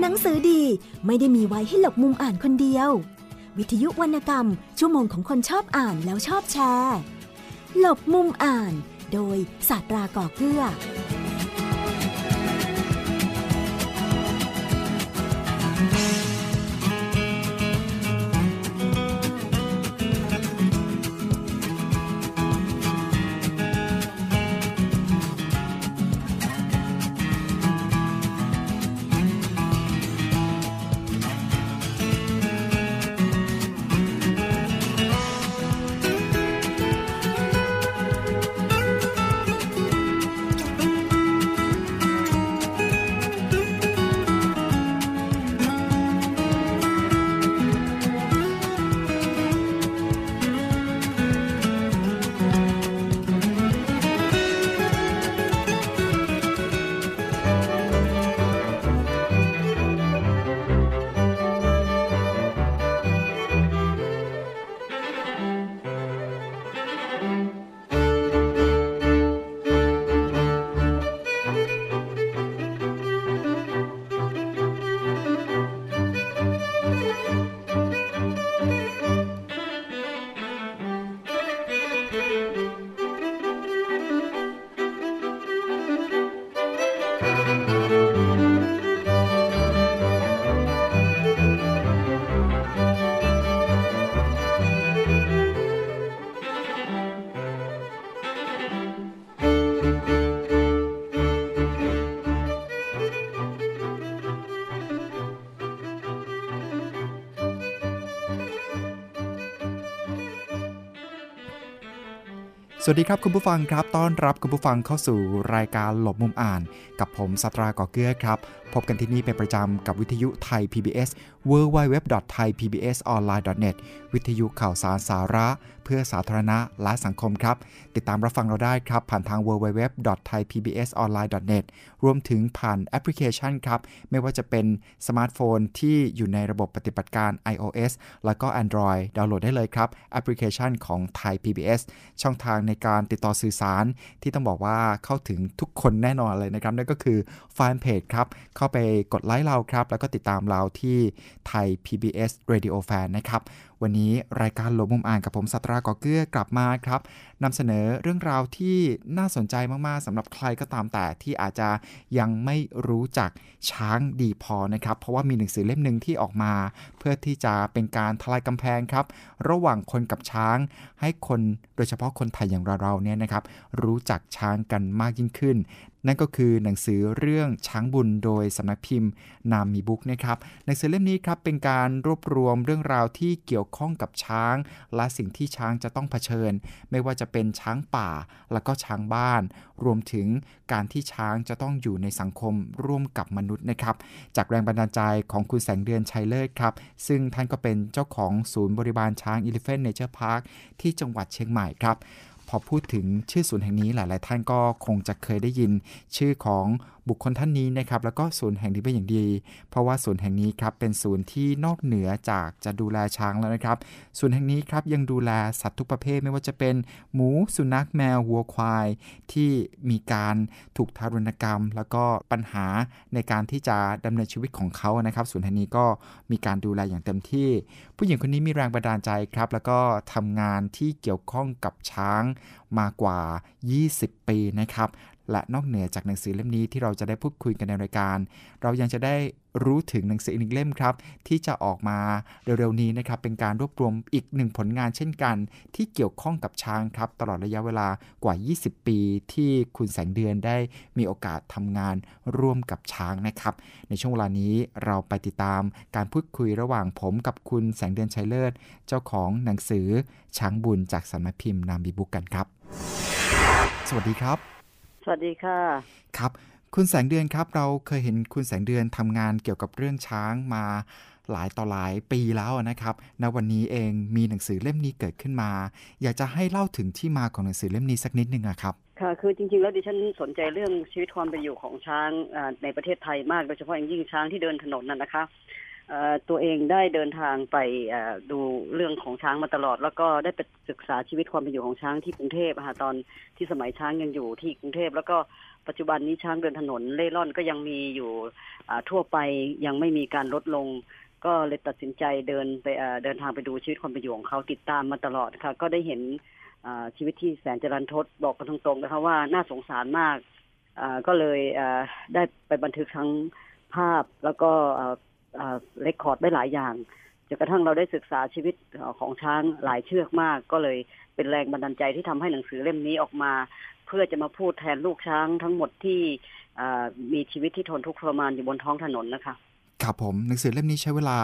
หนังสือดีไม่ได้มีไว้ให้หลบมุมอ่านคนเดียว วิทยุวรรณกรรม ชั่วโมงของคนชอบอ่านแล้วชอบแชร์ หลบมุมอ่าน โดยศาสตราก่อเกื้อ สวัสดีครับคุณผู้ฟังครับ ต้อนรับคุณผู้ฟังเข้าสู่รายการหลบมุมอ่าน กับผมสตราก่อเกื้อครับ พบกันที่นี่เป็นประจำกับวิทยุไทย PBS www.thaipbsonline.net วิทยุข่าวสารสาระ เพื่อสาธารณะและสังคมครับ ติดตามรับฟังเราได้ครับ ผ่านทาง www.thaipbsonline.net รวมถึงผ่านแอปพลิเคชันครับ ไม่ว่าจะเป็นสมาร์ทโฟนที่อยู่ในระบบปฏิบัติการ iOS แล้วก็ Android ดาวน์โหลดได้เลยครับแอปพลิเคชันของไทย PBS ช่องทางในการติดต่อสื่อสารที่ต้องบอกว่าเข้าถึงทุกคนแน่นอนเลยนะครับนั่นก็คือแฟนเพจครับเข้าไปกดไลค์เราครับ แล้วก็ติดตามเราที่ไทย PBS Radio Fan นะครับวันนี้รายการหลบมุมอ่านกับผมสัตรากอเกื้อกลับมาครับนำเสนอเรื่องราวที่น่าสนใจมากๆสำหรับใครก็ตามแต่ที่อาจจะยังไม่รู้จักช้างดีพอนะครับ เพราะว่ามีหนังสือเล่มหนึ่งที่ออกมา เพื่อที่จะเป็นการทลายกำแพงครับ ระหว่างคนกับช้าง ให้คนโดยเฉพาะคนไทยอย่างเราๆเนี่ยนะครับ รู้จักช้างกันมากยิ่งขึ้น นั่นก็คือหนังสือเรื่องช้างบุญโดยสำนักพิมพ์นามมีบุ๊กนะครับหนังสือเล่มนี้ครับเป็นการรวบรวมเรื่องราวที่เกี่ยวข้องกับช้าง และสิ่งที่ช้างจะต้องเผชิญ ไม่ว่าจะเป็นช้างป่าแล้วก็ช้างบ้าน รวมถึงการที่ช้างจะต้องอยู่ในสังคมร่วมกับมนุษย์นะครับ จากแรงบันดาลใจของคุณแสงเดือนชัยเลิศครับ ซึ่งท่านก็เป็นเจ้าของศูนย์บริบาลช้าง Elephant Nature Park ที่จังหวัดเชียงใหม่ครับ พอพูดถึงชื่อศูนย์แห่งนี้หลาย ๆ ท่านก็คงจะเคยได้ยินชื่อของบุคคลท่านนี้นะครับแล้วก็ศูนย์แห่งนี้เป็นอย่างดี เพราะว่าศูนย์แห่งนี้ครับเป็นศูนย์ที่นอกเหนือจากจะดูแลช้างแล้วนะครับศูนย์แห่งนี้ครับยังดูแลสัตว์ทุกประเภทไม่ว่าจะเป็นหมูสุนัขแมววัวควาย ที่มีการถูกทารุณกรรม แล้วก็ปัญหาในการที่จะดำเนินชีวิตของเขานะครับศูนย์แห่งนี้ก็มีการดูแลอย่างเต็มที่ ผู้หญิงคนนี้มีแรงบันดาลใจครับแล้วก็ทำงานที่เกี่ยวข้องกับช้างมากว่า 20 ปีนะครับ และนอกเหนือจากหนังสือเล่มนี้ที่เราจะได้พูดคุยกันในรายการ เรายังจะได้รู้ถึงหนังสืออีกหนึ่งเล่มครับ ที่จะออกมาเร็วๆนี้นะครับ เป็นการรวบรวมอีกหนึ่งผลงานเช่นกัน ที่เกี่ยวข้องกับช้างครับ ตลอดระยะเวลากว่า 20 ปี ที่คุณแสงเดือนได้มีโอกาสทำงานร่วมกับช้างนะครับ ในช่วงเวลานี้เราไปติดตามการพูดคุยระหว่างผมกับคุณแสงเดือนชัยเลิศเจ้าของหนังสือช้างบุญจากสำนักพิมพ์นามีบุกกันครับ สวัสดีครับ สวัสดีค่ะ ครับ คุณแสงเดือนครับ เราเคยเห็นคุณแสงเดือนทำงานเกี่ยวกับเรื่องช้างมาหลายต่อหลายปีแล้วนะครับณวันนี้เองมีหนังสือเล่มนี้เกิดขึ้นมา อยากจะให้เล่าถึงที่มาของหนังสือเล่มนี้สักนิดนึงนะครับ ค่ะ คือจริงๆ แล้วดิฉันสนใจเรื่องชีวิตความเป็นอยู่ของช้างในประเทศไทยมาก โดยเฉพาะอย่างยิ่งช้างที่เดินถนนนั่นนะคะ ตัวเองได้เดินทางไปดูเรื่องของช้างมาตลอด แล้วก็ได้ไปศึกษาชีวิตความเป็นอยู่ของช้างที่กรุงเทพค่ะตอนที่สมัยช้างยังอยู่ที่กรุงเทพแล้วก็ปัจจุบันนี้ช้างเดินถนนเร่ร่อนก็ยังมีอยู่ทั่วไปยังไม่มีการลดลง ก็เลยตัดสินใจเดินไปเดินทางไปดูชีวิตความเป็นอยู่ของเขาติดตามมาตลอดค่ะ ก็ได้เห็นชีวิตที่แสนจะรันทดบอกกันตรงๆนะคะว่าน่าสงสารมากก็เลยได้ไปบันทึกทั้งภาพแล้วก็ record ได้หลายอย่างจนกระทั่งเราได้ศึกษาชีวิตของช้างหลายเชือกมาก ก็เลยเป็นแรงบันดาลใจที่ทำให้หนังสือเล่มนี้ออกมา เพื่อจะมาพูดแทนลูกช้างทั้งหมดที่มีชีวิตที่ทนทุกข์ทรมานอยู่บนท้องถนนนะคะครับผมหนังสือเล่มนี้ใช้เวลา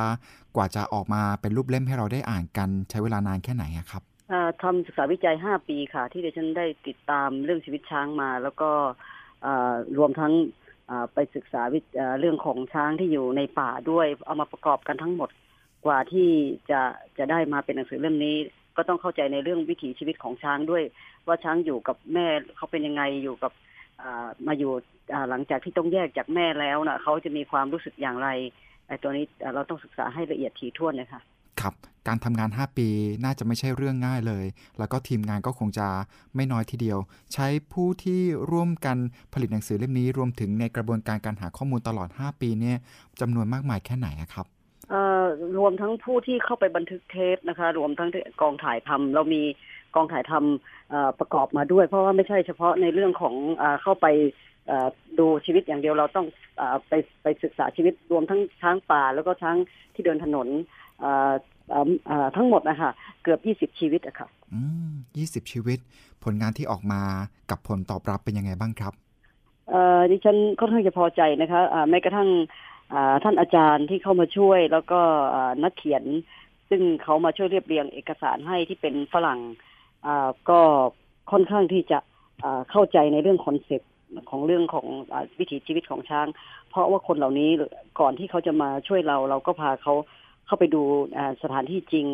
กว่าจะออกมาเป็นรูปเล่มให้เราได้อ่านกันใช้เวลานานแค่ไหนครับทำศึกษาวิจัยห้าปีค่ะ ที่ดิฉันได้ติดตามเรื่องชีวิตช้างมา แล้วก็รวมทั้ง ไปศึกษาเรื่องของช้างที่อยู่ในป่าด้วย เอามาประกอบกันทั้งหมดกว่าที่จะจะได้มาเป็นหนังสือเล่มนี้ ก็ต้องเข้าใจในเรื่องวิถีชีวิตของช้างด้วย ว่าช้างอยู่กับแม่เขาเป็นยังไงอยู่กับมาอยู่หลังจากที่ต้องแยกจากแม่แล้วนะเขาจะมีความรู้สึกอย่างไรไอ้ตัวนี้เราต้องศึกษาให้ละเอียดถี่ถ้วนนะคะ ครับการทำงาน 5 ปีน่าจะไม่ใช่เรื่องง่ายเลย แล้วก็ทีมงานก็คงจะไม่น้อยทีเดียว ใช้ผู้ที่ร่วมกันผลิตหนังสือเล่มนี้รวมถึงในกระบวนการการหาข้อมูลตลอด 5 ปีเนี่ยจำนวนมากมายแค่ไหนครับรวมทั้งผู้ที่เข้าไปบันทึกเทปนะคะ รวมทั้งกองถ่ายทำเรามีกองถ่ายทำประกอบมาด้วย เพราะว่าไม่ใช่เฉพาะในเรื่องของเข้าไปดูชีวิตอย่างเดียวเราต้องไปไปศึกษาชีวิตรวมทั้งช้างป่า แล้วก็ช้างที่เดินถนน ทั้งหมดนะคะเกือบยี่สิบชีวิตอะค่ะอืมยี่สิบชีวิต ผลงานที่ออกมากับผลตอบรับเป็นยังไงบ้างครับเอ่อดิฉันค่อนข้างจะพอใจนะคะะแม้กระทั่งท่านอาจารย์ที่เข้ามาช่วย แล้วก็นักเขียน ซึ่งเขามาช่วยเรียบเรียงเอกสารให้ที่เป็นฝรั่งก็ค่อนข้างที่จะเข้าใจในเรื่องคอนเซปต์ของเรื่องของวิถีชีวิตของช้าง เพราะว่าคนเหล่านี้ก่อนที่เขาจะมาช่วยเราเราก็พาเขา เข้าไปดูสถานที่จริง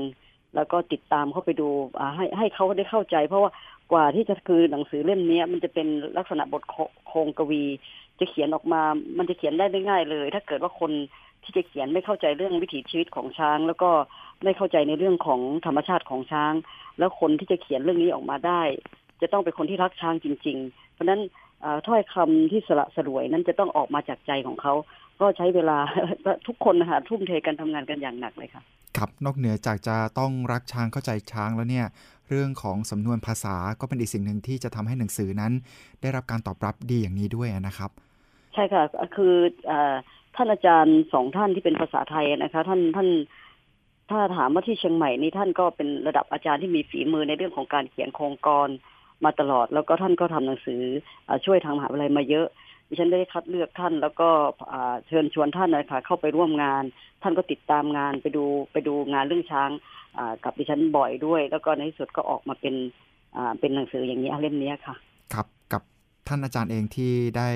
แล้วก็ติดตามเข้าไปดูให้ให้เขาได้เข้าใจ เพราะว่ากว่าที่จะคือหนังสือเล่มนี้มันจะเป็นลักษณะบทโครงกวี จะเขียนออกมา มันจะเขียนได้ไม่ง่ายเลย ถ้าเกิดว่าคนที่จะเขียนไม่เข้าใจเรื่องวิถีชีวิตของช้าง แล้วก็ไม่เข้าใจในเรื่องของธรรมชาติของช้าง แล้วคนที่จะเขียนเรื่องนี้ออกมาได้ จะต้องเป็นคนที่รักช้างจริง ๆ เพราะฉะนั้นถ้อยคำที่สละสลวยนั้นจะต้องออกมาจากใจของเขา ก็ใช้เวลาทุกคนนะคะทุ่มเทกันทำงานกันอย่างหนักเลยค่ะ ครับนอกเหนือจากจะต้องรักช้างเข้าใจช้างแล้วเนี่ย เรื่องของสำนวนภาษาก็เป็นอีกสิ่งหนึ่งที่จะทำให้หนังสือนั้น ได้รับการตอบรับดีอย่างนี้ด้วยนะครับ ใช่ค่ะ คือท่านอาจารย์สองท่านที่เป็นภาษาไทยนะคะ ท่านท่านถ้าถามว่าที่เชียงใหม่นี่ท่านก็เป็นระดับอาจารย์ที่มีฝีมือในเรื่องของการเขียนโครงกรมาตลอด แล้วก็ท่านก็ทำหนังสือช่วยทางมหาวิทยาลัยมาเยอะ ดิฉันได้คัดเลือกท่าน แล้วก็เชิญชวนท่านนะคะเข้าไปร่วมงาน ท่านก็ติดตามงานไปดูไปดูงานเรื่องช้างกับดิฉันบ่อยด้วย แล้วก็ในที่สุดก็ออกมาเป็นเป็นหนังสืออย่างนี้เล่มนี้ค่ะ ครับกับท่านอาจารย์เองที่ได้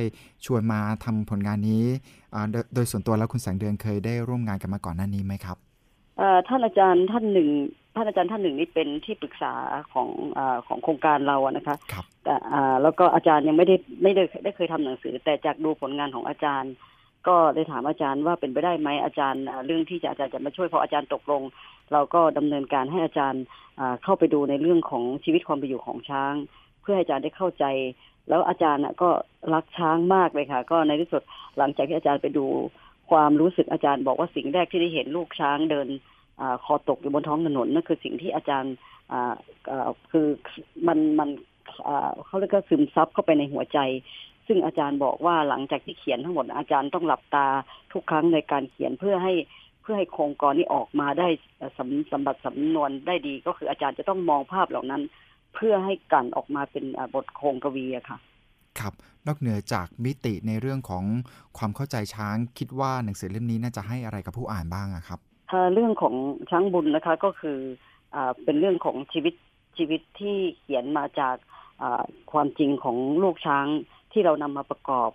ชวนมาทำผลงานนี้โดยส่วนตัวแล้วคุณแสงเดือนเคยได้ร่วมงานกันมาก่อนหน้านี้ไหมครับท่านอาจารย์ท่านหนึ่ง ท่านอาจารย์ท่านหนึ่งนี่เป็นที่ปรึกษาของอของโครงการเราอะนะคะครับแต่แล้วก็อาจารย์ยังไม่ได้ไม่ได้ได้เคยทำหนังสือ แต่จากดูผลงานของอาจารย์ ก็ได้ถามอาจารย์ว่าเป็นไปได้ไหมอาจารย์เรื่องที่จะอาจารย์จะมาช่วยพออาจารย์ตกลง เราก็ดำเนินการให้อาจารย์เข้าไปดูในเรื่องของชีวิตความเป็นอยู่ของช้าง เพื่อให้อาจารย์ได้เข้าใจ แล้วอาจารย์ก็รักช้างมากเลยค่ะ ก็ในที่สุดหลังจากที่อาจารย์ไปดูความรู้สึกอาจารย์บอกว่าสิ่งแรกที่ได้เห็นลูกช้างเดินอ คอตกอยู่บนท้องถนนนั่นคือสิ่งที่อาจารย์คือมันมันเขาเรียกว่าซึมซับเข้าไปในหัวใจ ซึ่งอาจารย์บอกว่าหลังจากที่เขียนทั้งหมดอาจารย์ต้องหลับตาทุกครั้งในการเขียนเพื่อให้เพื่อให้โครงกรนี้ออกมาได้สำสมบัติสำนวนได้ดีก็คืออาจารย์จะต้องมองภาพเหล่านั้น เพื่อให้กันออกมาเป็นบทโครงกวีอะค่ะครับนอกเหนือจากมิติในเรื่องของความเข้าใจช้าง คิดว่าหนังสือเล่มนี้น่าจะให้อะไรกับผู้อ่านบ้างครับ เรื่องของช้างบุญนะคะก็คืออเป็นเรื่องของชีวิตชีวิตที่เขียนมาจากความจริงของลูกช้างที่เรานำมาประกอบ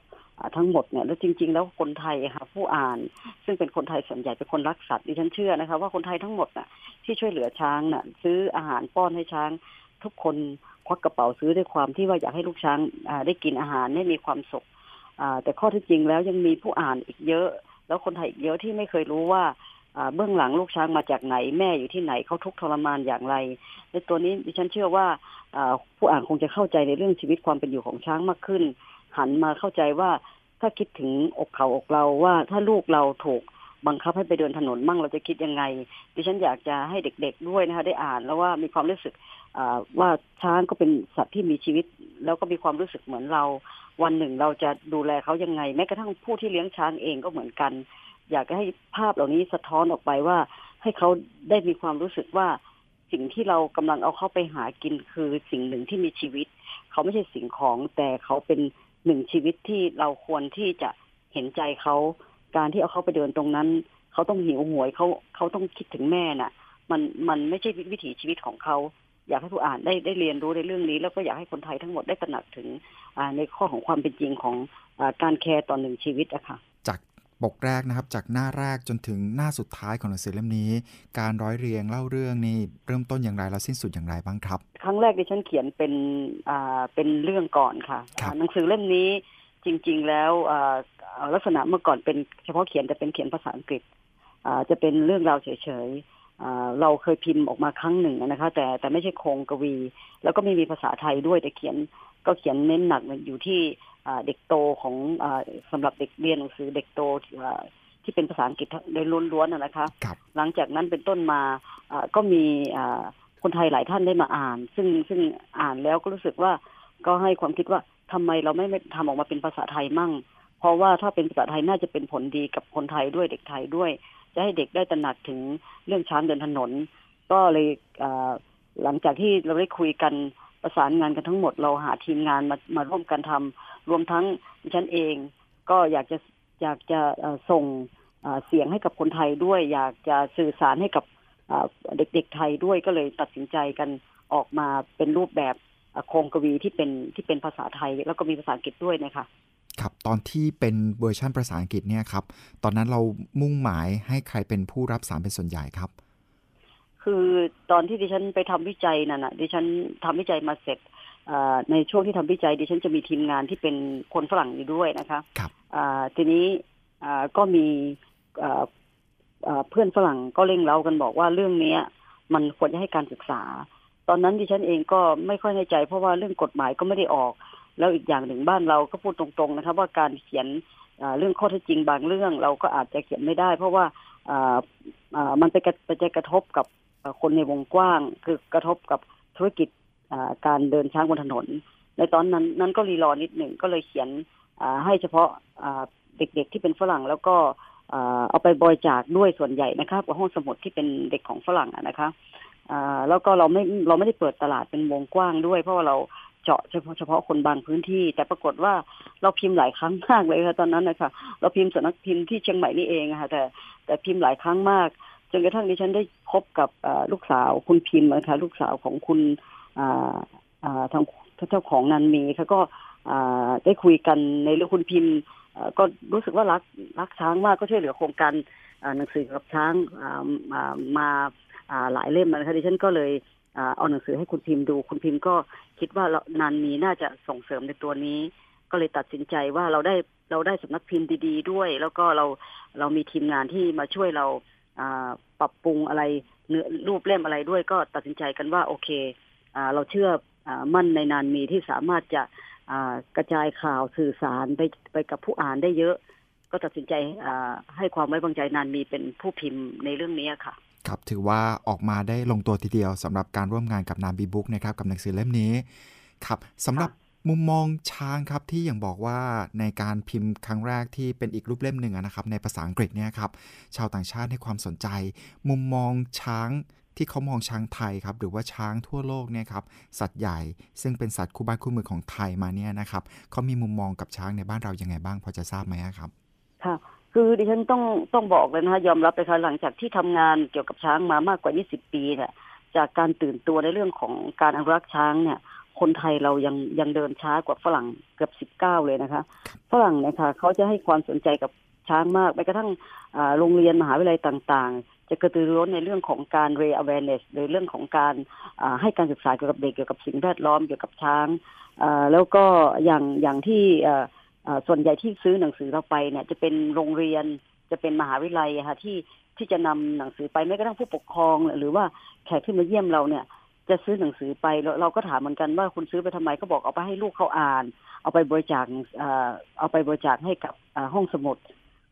ทั้งหมดเนี่ยแล้วจริง ๆ แล้วคนไทยค่ะผู้อ่าน ซึ่งเป็นคนไทยส่วนใหญ่เป็นคนรักสัตว์ดิฉันเชื่อนะคะว่าคนไทยทั้งหมดน่ะที่ช่วยเหลือช้างน่ะซื้ออาหารป้อนให้ช้าง ทุกคนควักกระเป๋าซื้อด้วยความที่ว่าอยากให้ลูกช้างได้กินอาหารได้มีความสุขแต่ข้อที่จริงแล้วยังมีผู้อ่านอีกเยอะ แล้วคนไทยอีกเยอะที่ไม่เคยรู้ว่า เบื้องหลังลูกช้างมาจากไหนแม่อยู่ที่ไหนเขาทุกทรมานอย่างไรในตัวนี้ดิฉันเชื่อว่าผู้อ่านคงจะเข้าใจในเรื่องชีวิตความเป็นอยู่ของช้างมากขึ้น หันมาเข้าใจว่าถ้าคิดถึงอกเขาอกเราว่าถ้าลูกเราถูกบังคับให้ไปเดินถนนมั่งเราจะคิดยังไง ดิฉันอยากจะให้เด็กๆด้วยนะคะได้อ่านแล้วว่ามีความรู้สึกว่าช้างก็เป็นสัตว์ที่มีชีวิต แล้วก็มีความรู้สึกเหมือนเรา วันหนึ่งเราจะดูแลเขายังไง แม้กระทั่งผู้ที่เลี้ยงช้างเองก็เหมือนกัน อยากให้ภาพเหล่านี้สะท้อนออกไปว่า ให้เขาได้มีความรู้สึกว่าสิ่งที่เรากำลังเอาเขาไปหากินคือสิ่งหนึ่งที่มีชีวิต เขาไม่ใช่สิ่งของแต่เขาเป็นหนึ่งชีวิตที่เราควรที่จะเห็นใจเขาการที่เอาเขาไปเดินตรงนั้น เขาต้องหิวหวยเขาเขาต้องคิดถึงแม่น่ะ มันมันไม่ใช่วิถีชีวิตของเขาอยากให้ผู้อ่านได้ได้เรียนรู้ในเรื่องนี้ แล้วก็อยากให้คนไทยทั้งหมดได้ตระหนักถึงในข้อของความเป็นจริงของอการแคร์ต่อหนึ่งชีวิตอะค่ะ ปกแรกนะครับจากหน้าแรกจนถึงหน้าสุดท้ายของหนังสือเล่มนี้ การร้อยเรียงเล่าเรื่องนี่เริ่มต้นอย่างไรแล้วสิ้นสุดอย่างไรบ้างครับ ครั้งแรกดิฉันเขียนเป็นอ่าเป็นเรื่องก่อนค่ะหนังสือเล่มนี้จริง ๆ แล้วลักษณะเมื่อก่อนเป็นเฉพาะเขียนแต่เป็นเขียนภาษาอังกฤษจะเป็นเรื่องราวเฉยๆเราเคยพิมพ์ออกมาครั้งหนึ่งนะคะ แต่แต่ไม่ใช่โครงกวี แล้วก็ไม่มีภาษาไทยด้วยแต่เขียนก็เขียนเน้นหนักอยู่ที่ เด็กโตของอสำหรับเด็กเรียนหนังสือเด็กโตที่เป็นภาษาอังกฤษโดยล้วนๆนะคะ หลังจากนั้นเป็นต้นมาก็มีคนไทยหลายท่านได้มาอ่าน ซึ่งซึ่งอ่านแล้วก็รู้สึกว่าก็ให้ความคิดว่าทำไมเราไม่ทำออกมาเป็นภาษาไทยมั่ง เพราะว่าถ้าเป็นภาษาไทยน่าจะเป็นผลดีกับคนไทยด้วยเด็กไทยด้วย จะให้เด็กได้ตระหนักถึงเรื่องช้างเดินถนน ก็เลยหลังจากที่เราได้คุยกันประสานงานกันทั้งหมดเราหาทีมงานมามาร่วมกันทำ รวมทั้งฉันเองก็อยากจะอยากจะส่งเสียงให้กับคนไทยด้วย อยากจะสื่อสารให้กับเด็กๆไทยด้วยก็เลยตัดสินใจกันออกมาเป็นรูปแบบโครงกวีที่เป็นที่เป็นภาษาไทย แล้วก็มีภาษาอังกฤษด้วยนะคะครับตอนที่เป็นเวอร์ชันภาษาอังกฤษเนี่ยครับ ตอนนั้นเรามุ่งหมายให้ใครเป็นผู้รับสารเป็นส่วนใหญ่ครับ คือตอนที่ดิฉันไปทำวิจัยนั่นนะดิฉันทำวิจัยมาเสร็จ ในช่วงที่ทำวิจัยดิฉันจะมีทีมงานที่เป็นคนฝรั่งอยู่ด้วยนะคะครับทีนี้ก็มีเพื่อนฝรั่งก็เร่งเร้ากันบอกว่าเรื่องนี้มันควรจะให้การศึกษา ตอนนั้นดิฉันเองก็ไม่ค่อยในใจ เพราะว่าเรื่องกฎหมายก็ไม่ได้ออก แล้วอีกอย่างหนึ่งบ้านเราก็พูดตรงๆนะครับว่าการเขียนเรื่องข้อเท็จจริงบางเรื่อง เราก็อาจจะเขียนไม่ได้ เพราะว่ามันไปจะกระทบกับคนในวงกว้าง คือกระทบกับธุรกิจ การเดินช้างบนถนน ในตอนนั้นนั้นก็รีรอนิดหนึ่งก็เลยเขียนให้เฉพาะเด็กๆที่เป็นฝรั่งแล้วก็เอาไปบริจาคด้วยส่วนใหญ่นะครับกับห้องสมุดที่เป็นเด็กของฝรั่งนะคะแล้วก็เราไม่เราไม่ได้เปิดตลาดเป็นวงกว้างด้วย เพราะว่าเราเจาะเฉพาะเฉพาะคนบางพื้นที่ แต่ปรากฏว่าเราพิมพ์หลายครั้งมากเลยค่ะตอนนั้นนะคะเราพิมพ์สนักพิมพ์ที่เชียงใหม่นี่เองค่ะแต่แต่พิมพ์หลายครั้งมากจนกระทั่งดิฉันได้พบกับลูกสาวคุณพิมพ์นะคะลูกสาวของคุณ ทางเจ้าของนันมีเขาก็ได้คุยกันในเรื่องคุณพิมพ์ก็รู้สึกว่ารักรักช้างมากก็ช่วยเหลือโครงการหนังสือกับช้างมาหลายเล่มนะคะดิฉันก็เลยเอาหนังสือให้คุณพิมพ์ดูคุณพิมพ์ก็คิดว่านานมีน่าจะส่งเสริมในตัวนี้ ก็เลยตัดสินใจว่าเราได้เราได้สำนักพิมพ์ดี ๆ ด้วย แล้วก็เราเรามีทีมงานที่มาช่วยเราปรับปรุงอะไรเนื้อรูปเล่มอะไรด้วย ก็ตัดสินใจกันว่าโอเค เราเชื่อมั่นในนานมีที่สามารถจะกระจายข่าวสื่อสารไปไปกับผู้อ่านได้เยอะ ก็ตัดสินใจให้ความไว้วางใจนานมีเป็นผู้พิมพ์ในเรื่องนี้ค่ะ ครับถือว่าออกมาได้ลงตัวทีเดียวสำหรับการร่วมงานกับนามบีบุ๊กนะครับกับหนังสือเล่มนี้ครับสำหรับมุมมองช้างครับที่อย่างบอกว่าในการพิมพ์ครั้งแรกที่เป็นอีกรูปเล่มหนึ่งนะครับในภาษาอังกฤษเนี่ยครับชาวต่างชาติให้ความสนใจ มุมมองช้าง ที่เขามองช้างไทยครับหรือว่าช้างทั่วโลกเนี่ยครับสัตว์ใหญ่ซึ่งเป็นสัตว์คู่บ้านคู่เมืองของไทยมาเนี่ยนะครับเขามีมุมมองกับช้างในบ้านเรายังไงบ้างพอจะทราบไหมครับ ค่ะ คือดิฉันต้องต้องบอกเลยนะคะยอมรับเลยค่ะหลังจากที่ทำงานเกี่ยวกับช้างมามากกว่า 20 ปีเนี่ยจากการตื่นตัวในเรื่องของการอนุรักษ์ช้างเนี่ยคนไทยเรายังยังเดินช้ากว่าฝรั่งเกือบ19เลยนะคะ ฝรั่งเนี่ยค่ะเขาจะให้ความสนใจกับช้างมากแม้กระทั่งโรงเรียนมหาวิทยาลัยต่างๆ จะกระตือรือร้นในเรื่องของการ raise awareness หรือเรื่องของการให้การศึกษาเกี่ยวกับเด็กเกี่ยวกับสิ่งแวดล้อมเกี่ยวกับช้างแล้วก็อย่างอย่างที่ส่วนใหญ่ที่ซื้อหนังสือเราไปเนี่ย จะเป็นโรงเรียนจะเป็นมหาวิทยาลัยค่ะที่ที่จะนำหนังสือไปแม้กระทั่งผู้ปกครอง หรือว่าแขกที่มาเยี่ยมเราเนี่ย จะซื้อหนังสือไปเราเราก็ถามเหมือนกันว่าคุณซื้อไปทำไมก็บอกเอาไปให้ลูกเขาอ่าน เอาไปบริจาคเอาไปบริจาคให้กับห้องสมุด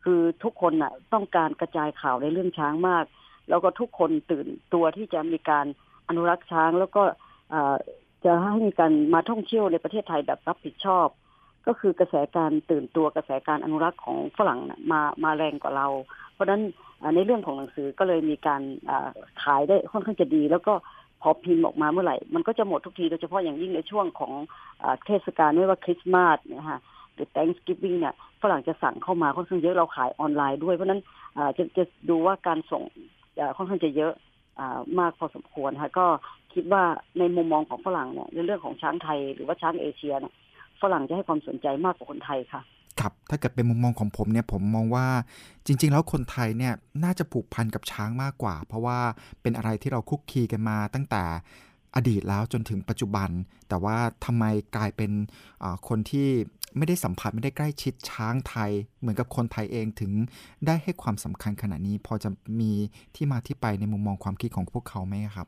คือทุกคนน่ะต้องการกระจายข่าวในเรื่องช้างมาก แล้วก็ทุกคนตื่นตัวที่จะมีการอนุรักษ์ช้าง แล้วก็จะให้มีการมาท่องเที่ยวในประเทศไทยแบบรับผิดชอบ ก็คือกระแสการตื่นตัวกระแสการอนุรักษ์ของฝรั่งมามาแรงกว่าเรา เพราะฉะนั้นในเรื่องของหนังสือก็เลยมีการขายได้ค่อนข้างจะดี แล้วก็พอพิมพ์ออกมาเมื่อไหร่ มันก็จะหมดทุกทีโดยเฉพาะอย่างยิ่งในช่วงของเทศกาลไม่ว่าคริสต์มาสนะคะ หรือ Thanksgiving เนี่ยฝรั่งจะสั่งเข้ามาค่อนข้างเยอะเราขายออนไลน์ด้วยเพราะนั้นจะจะดูว่าการส่งค่อนข้างจะเยอะมากพอสมควรค่ะก็คิดว่าในมุมมองของฝรั่งเนี่ยในเรื่องของช้างไทยหรือว่าช้างเอเชียเนี่ยฝรั่งจะให้ความสนใจมากกว่าคนไทยค่ะครับถ้าเกิดเป็นมุมมองของผมเนี่ยผมมองว่าจริง ๆ แล้วคนไทยเนี่ยน่าจะผูกพันกับช้างมากกว่า เพราะว่าเป็นอะไรที่เราคุกคีกันมาตั้งแต่ อดีตแล้วจนถึงปัจจุบัน แต่ว่าทำไมกลายเป็นคนที่ไม่ได้สัมผัสไม่ได้ใกล้ชิดช้างไทย เหมือนกับคนไทยเองถึงได้ให้ความสำคัญขนาดนี้ พอจะมีที่มาที่ไปในมุมมองความคิดของพวกเขาไหมครับ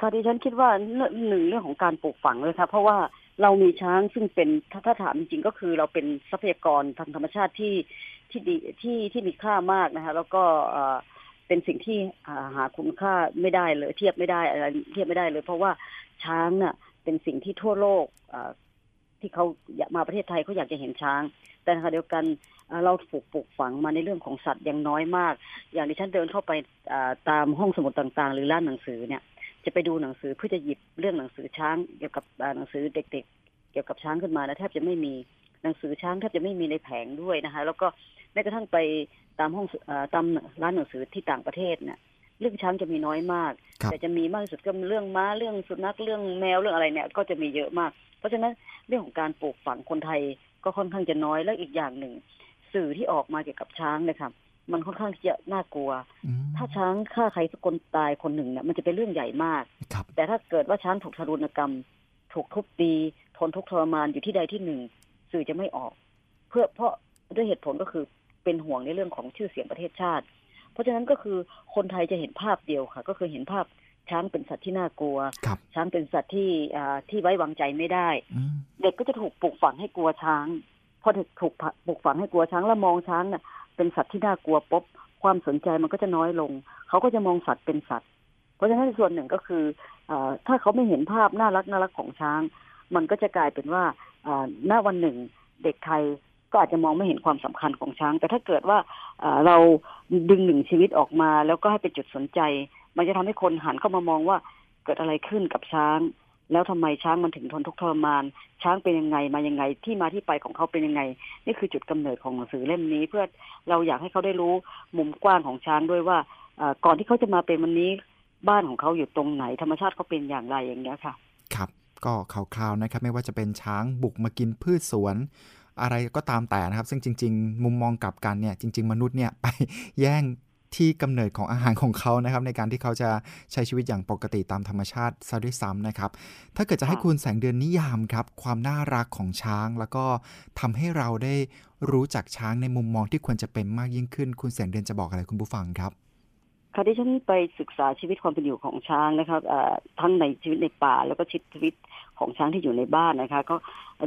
ค่ะดิฉันคิดว่าหนึ่งเรื่องของการปลูกฝังเลยครับเพราะว่าเรามีช้างซึ่งเป็นถ้าถามจริงก็คือเราเป็นทรัพยากรทางธรรมชาติที่ที่ดีที่ที่มีค่ามากนะคะแล้วก็ เป็นสิ่งที่หาคุณค่าไม่ได้เลย เทียบไม่ได้อะไรเทียบไม่ได้เลย เพราะว่าช้างน่ะ เป็นสิ่งที่ทั่วโลกที่เขาอยากมาประเทศไทยเขาอยากจะเห็นช้าง แต่ขณะเดียวกันเราปลูกปลูกฝังมาในเรื่องของสัตว์ยังน้อยมาก อย่างที่ฉันเดินเข้าไปตามห้องสมุดต่างๆ หรือร้านหนังสือเนี่ย จะไปดูหนังสือเพื่อจะหยิบเรื่องหนังสือช้าง เกี่ยวกับหนังสือเด็ก ๆ เกี่ยวกับช้างขึ้นมานะแทบจะไม่มี หนังสือช้างแทบจะไม่มีในแผงด้วยนะคะ แล้วก็แม้กระทั่งไปตามห้องตามร้านหนังสือที่ต่างประเทศเนี่ยเรื่องช้างจะมีน้อยมาก แต่จะมีมากที่สุดก็เรื่องม้าเรื่องสุนัขเรื่องแมวเรื่องอะไรเนี่ย ก็จะมีเยอะมาก เพราะฉะนั้นเรื่องของการปลูกฝังคนไทยก็ค่อนข้างจะน้อยและอีกอย่างหนึ่ง สื่อที่ออกมาเกี่ยวกับช้างนะครับมันค่อนข้างจะน่ากลัว ถ้าช้างฆ่าใครสักคนตายคนหนึ่งเนี่ยมันจะเป็นเรื่องใหญ่มาก แต่ถ้าเกิดว่าช้างถูกทารุณกรรม ถูกทุบตีทนทุกข์ทรมานอยู่ที่ใดที่หนึ่ง สื่อจะไม่ออก เพื่อเพราะด้วยเหตุผลก็คือเป็นห่วงในเรื่องของชื่อเสียงประเทศชาติ เพราะฉะนั้นก็คือคนไทยจะเห็นภาพเดียวค่ะ ก็คือเห็นภาพช้างเป็นสัตว์ที่น่ากลัว ช้างเป็นสัตว์ที่ที่ไว้วางใจไม่ได้ เด็กก็จะถูกปลูกฝังให้กลัวช้าง พอเด็กถูกปลูกฝังให้กลัวช้างแล้วมองช้างเนี่ยเป็นสัตว์ที่น่ากลัวปุ๊บความสนใจมันก็จะน้อยลง เขาก็จะมองสัตว์เป็นสัตว์ เพราะฉะนั้นส่วนหนึ่งก็คืออถ้าเขาไม่เห็นภาพน่ารักน่ารักของช้าง มันก็จะกลายเป็นว่า หน้าวันหนึ่งเด็กไทยก็อาจจะมองไม่เห็นความสำคัญของช้าง แต่ถ้าเกิดว่าเราดึงหนึ่งชีวิตออกมา แล้วก็ให้เป็นจุดสนใจ มันจะทำให้คนหันเข้ามามองว่าเกิดอะไรขึ้นกับช้าง แล้วทำไมช้างมันถึงทนทุกข์ทรมาน ช้างเป็นยังไงมายังไงที่มาที่ไปของเขาเป็นยังไง นี่คือจุดกำเนิดของหนังสือเล่มนี้ เพื่อเราอยากให้เขาได้รู้มุมกว้างของช้างด้วยว่าก่อนที่เขาจะมาเป็นวันนี้บ้านของเขาอยู่ตรงไหนธรรมชาติเขาเป็นอย่างไรอย่างเงี้ยค่ะ ครับ ก็ข่าวๆนะครับ ไม่ว่าจะเป็นช้างบุกมากินพืชสวน อะไรก็ตามแต่นะครับ ซึ่งจริง ๆ มุมมองกลับกันเนี่ยจริง ๆ มนุษย์เนี่ยไปแย่งที่กำเนิดของอาหารของเขานะครับ ในการที่เขาจะใช้ชีวิตอย่างปกติตามธรรมชาติซะด้วยซ้ำนะครับ ถ้าเกิดจะให้คุณแสงเดือนนิยามครับ ความน่ารักของช้าง แล้วก็ทำให้เราได้รู้จักช้างในมุมมองที่ควรจะเป็นมากยิ่งขึ้น คุณแสงเดือนจะบอกอะไรคุณผู้ฟังครับค่ะที่ฉันไปศึกษาชีวิตความเป็นอยู่ของช้างนะครับทั้งในชีวิตในป่าแล้วก็ชีวิต ของช้างที่อยู่ในบ้านนะคะ ก็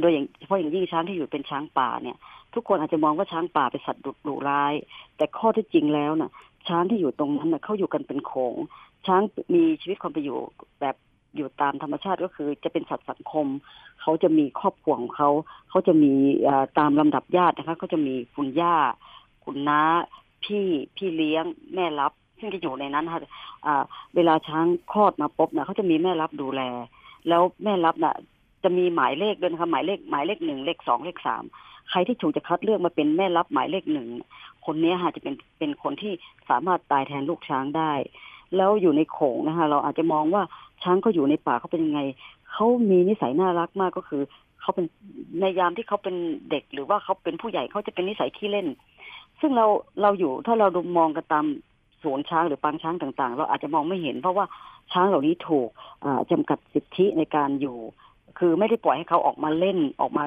โดยอย่างเฉพาะอย่างยิ่งช้างที่อยู่เป็นช้างป่าเนี่ย ทุกคนอาจจะมองว่าช้างป่าเป็นสัตว์ดุร้าย แต่ข้อที่จริงแล้วน่ะ ช้างที่อยู่ตรงนั้นเขาอยู่กันเป็นโขงช้างมีชีวิตความเป็นอยู่แบบอยู่ตามธรรมชาติก็คือจะเป็นสัตว์สังคม เขาจะมีครอบครัวของเขา เขาจะมีตามลำดับญาตินะคะเขาจะมีคุณย่า คุณน้า พี่พี่เลี้ยงแม่รับ ซึ่งจะอยู่ในนั้นค่ะเวลาช้างคลอดมาปุ๊บนะเขาจะมีแม่รับดูแล แล้วแม่รับน่ะ จะมีหมายเลขด้วยนะคะหมายเลขหมายเลขหนึ่งเลขสองเลขสามใครที่ถูกจะคัดเลือกมาเป็นแม่รับหมายเลขหนึ่งคนนี้ค่ะจะเป็นเป็นคนที่สามารถตายแทนลูกช้างได้ แล้วอยู่ในโขงนะคะเราอาจจะมองว่าช้างเขาอยู่ในป่าเขาเป็นยังไงเขามีนิสัยน่ารักมากก็คือเขาเป็นในยามที่เขาเป็นเด็กหรือว่าเขาเป็นผู้ใหญ่เขาจะเป็นนิสัยขี้เล่น ซึ่งเราเราอยู่ถ้าเราดูมองกันตาม สวนช้างหรือปางช้างต่างๆ เราอาจจะมองไม่เห็น เพราะว่าช้างเหล่านี้ถูกจำกัดสิทธิในการอยู่ คือไม่ได้ปล่อยให้เขาออกมาเล่นออกมา